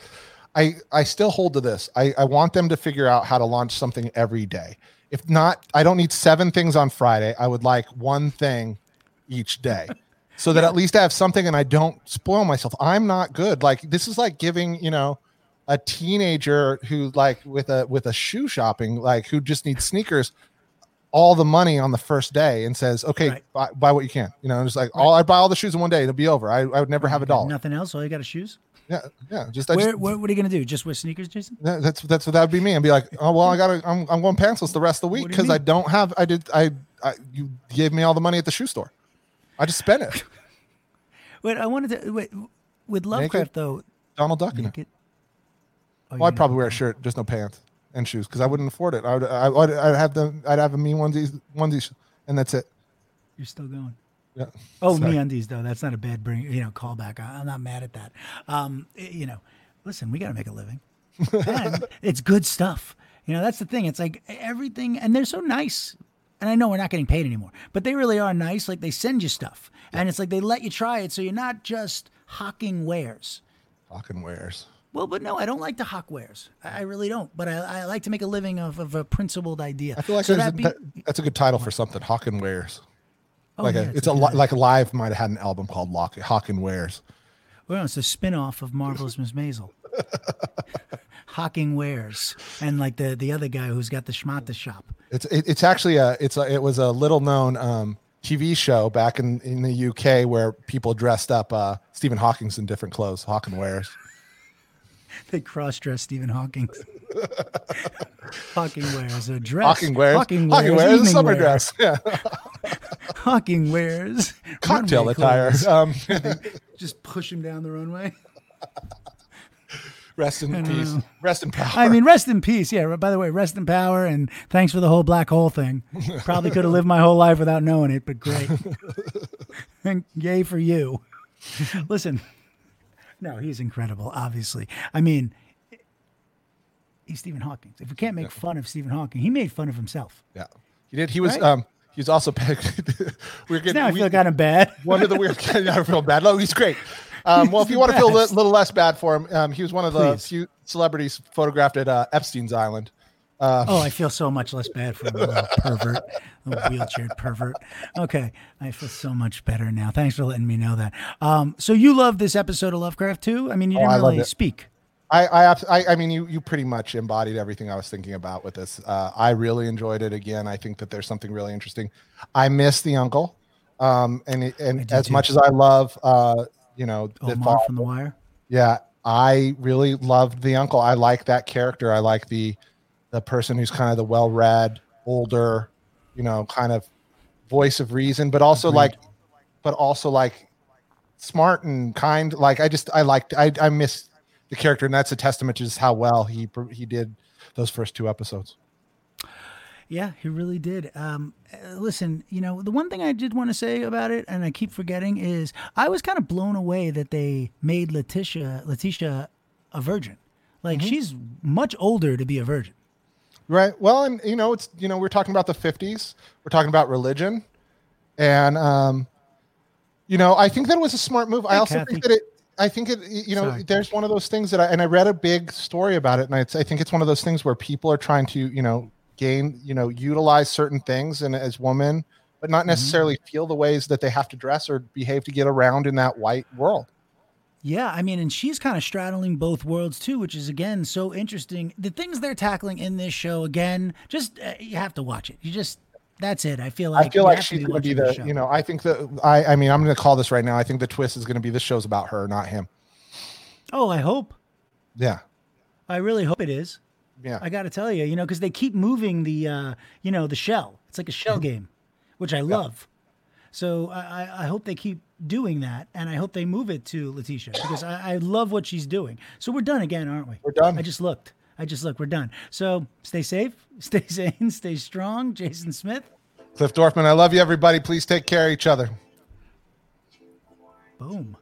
I I still hold to this. I I want them to figure out how to launch something every day. If not, I don't need seven things on Friday. I would like one thing each day. So that at least I have something and I don't spoil myself. I'm not good. Like this is like giving, you know, a teenager who like with a with a shoe shopping, like who just needs sneakers, all the money on the first day and says, okay, Right. buy, buy what you can. You know, just like all I buy all the shoes in one day, it'll be over. I, I would never have a dollar. Nothing else. All you got is shoes. Yeah, yeah. Just, Where, just what, what are you gonna do? Just wear sneakers, Jason? that- that's that's what that would be me. And be like, oh well, I gotta I'm I'm going pantsless the rest of the week What do because I don't have I did I, I you gave me all the money at the shoe store. I just spent it. <laughs> Wait, I wanted to wait with Lovecraft though. Donald Duck in it. Oh, Well, I'd probably wear a shirt, just no pants and shoes, because I wouldn't afford it. I would, I would, I'd have the, I'd have a me onesies, onesies, and that's it. You're still going. Yeah. Oh, Sorry. me undies though. That's not a bad bring. You know, callback. I- I'm not mad at that. Um, you know, listen, we got to make a living, <laughs> and it's good stuff. You know, that's the thing. It's like everything, and they're so nice. And I know we're not getting paid anymore, but they really are nice. Like they send you stuff, and it's like they let you try it, so you're not just hawking wares. Hawking wares. Well, but no, I don't like to hawk wares. I I really don't. But I, I like to make a living of, of a principled idea. I feel like so that a- be, that- that's a good title for something. Hawking wares. oh, like yeah, a, it's a a li- like Live might have had an album called Lock Hawken wears. Well, it's a spin-off of Marvelous Miss Maisel. <laughs> Hawking wares and like the the other guy who's got the schmata shop. It's it, it's actually a it's a, it was a little known um, TV show back in in the UK where people dressed up uh, Stephen Hawking's in different clothes. Hawking Wares. <laughs> They cross-dress Stephen Hawking. <laughs> Hawking wears a dress. Hawking wears. Hawking Hawking wears, wears a summer wear. dress. <laughs> Yeah. Hawking wears Cocktail attire. Um, Just push him down the runway. Rest in peace. Rest in power. I mean, rest in peace. Yeah. By the way, rest in power, and thanks for the whole black hole thing. <laughs> Probably could have lived my whole life without knowing it, but great. and <laughs> yay for you. Listen, no, he's incredible. Obviously, I mean, he's Stephen Hawking. If we can't make fun of Stephen Hawking, he made fun of himself. Yeah, he did. He was. Right? Um, he was also. <laughs> we're getting. Now I we- feel kind of bad. one of the weird. I feel bad. No, he's great. Um, well, if you want to feel a little less bad for him, um, he was one of the Please. few celebrities photographed at uh, Epstein's Island. Oh, I feel so much less bad for him, the pervert, the wheelchaired pervert. Okay, I feel so much better now. Thanks for letting me know that. Um, so you love this episode of Lovecraft too? I mean, you Oh, didn't I really speak. I, I, I, I mean, you, you pretty much embodied everything I was thinking about with this. Uh, I really enjoyed it. Again, I think that there's something really interesting. I miss the uncle, um, and and as too. much as I love, uh, you know, the Omar from The Wire. Yeah, I really loved the uncle. I like that character. I like the the person who's kind of the well-read, older, you know, kind of voice of reason, but also Agreed. like, but also like smart and kind. Like I just I liked I I miss the character, and that's a testament to just how well he he did those first two episodes. Yeah, he really did. Um, uh, listen, you know, the one thing I did want to say about it, and I keep forgetting, is I was kind of blown away that they made Letitia Letitia a virgin. Like Mm-hmm. she's much older to be a virgin. Right. Well, and you know, it's you know, we're talking about the '50s. We're talking about religion, and um, you know, I think that was a smart move. I Hey, also think that it. I think it. You know, Sorry. there's one of those things that I and I read a big story about it, and I think it's one of those things where people are trying to, you know, gain, you know, utilize certain things, and as women, but Mm-hmm. not necessarily feel the ways that they have to dress or behave to get around in that white world. Yeah, I mean, and she's kind of straddling both worlds too, which is again so interesting. The things they're tackling in this show, again, just uh, you have to watch it. You just that's it. I feel like I feel like she's be going to be watching the, you know, I think that I, I mean, I'm going to call this right now. I think the twist is going to be this show's about her, not him. Oh, I hope. Yeah, I really hope it is. Yeah. I got to tell you, you know, because they keep moving the, uh, you know, the shell. It's like a shell game, which I love. So I, I- I hope they keep doing that, and I hope they move it to Letitia because I, I love what she's doing. So we're done again, aren't we? We're done. I just looked. I just looked. We're done. So stay safe, <laughs> stay sane, stay strong. Jason Smith. Cliff Dorfman, I love you, everybody. Please take care of each other. Boom.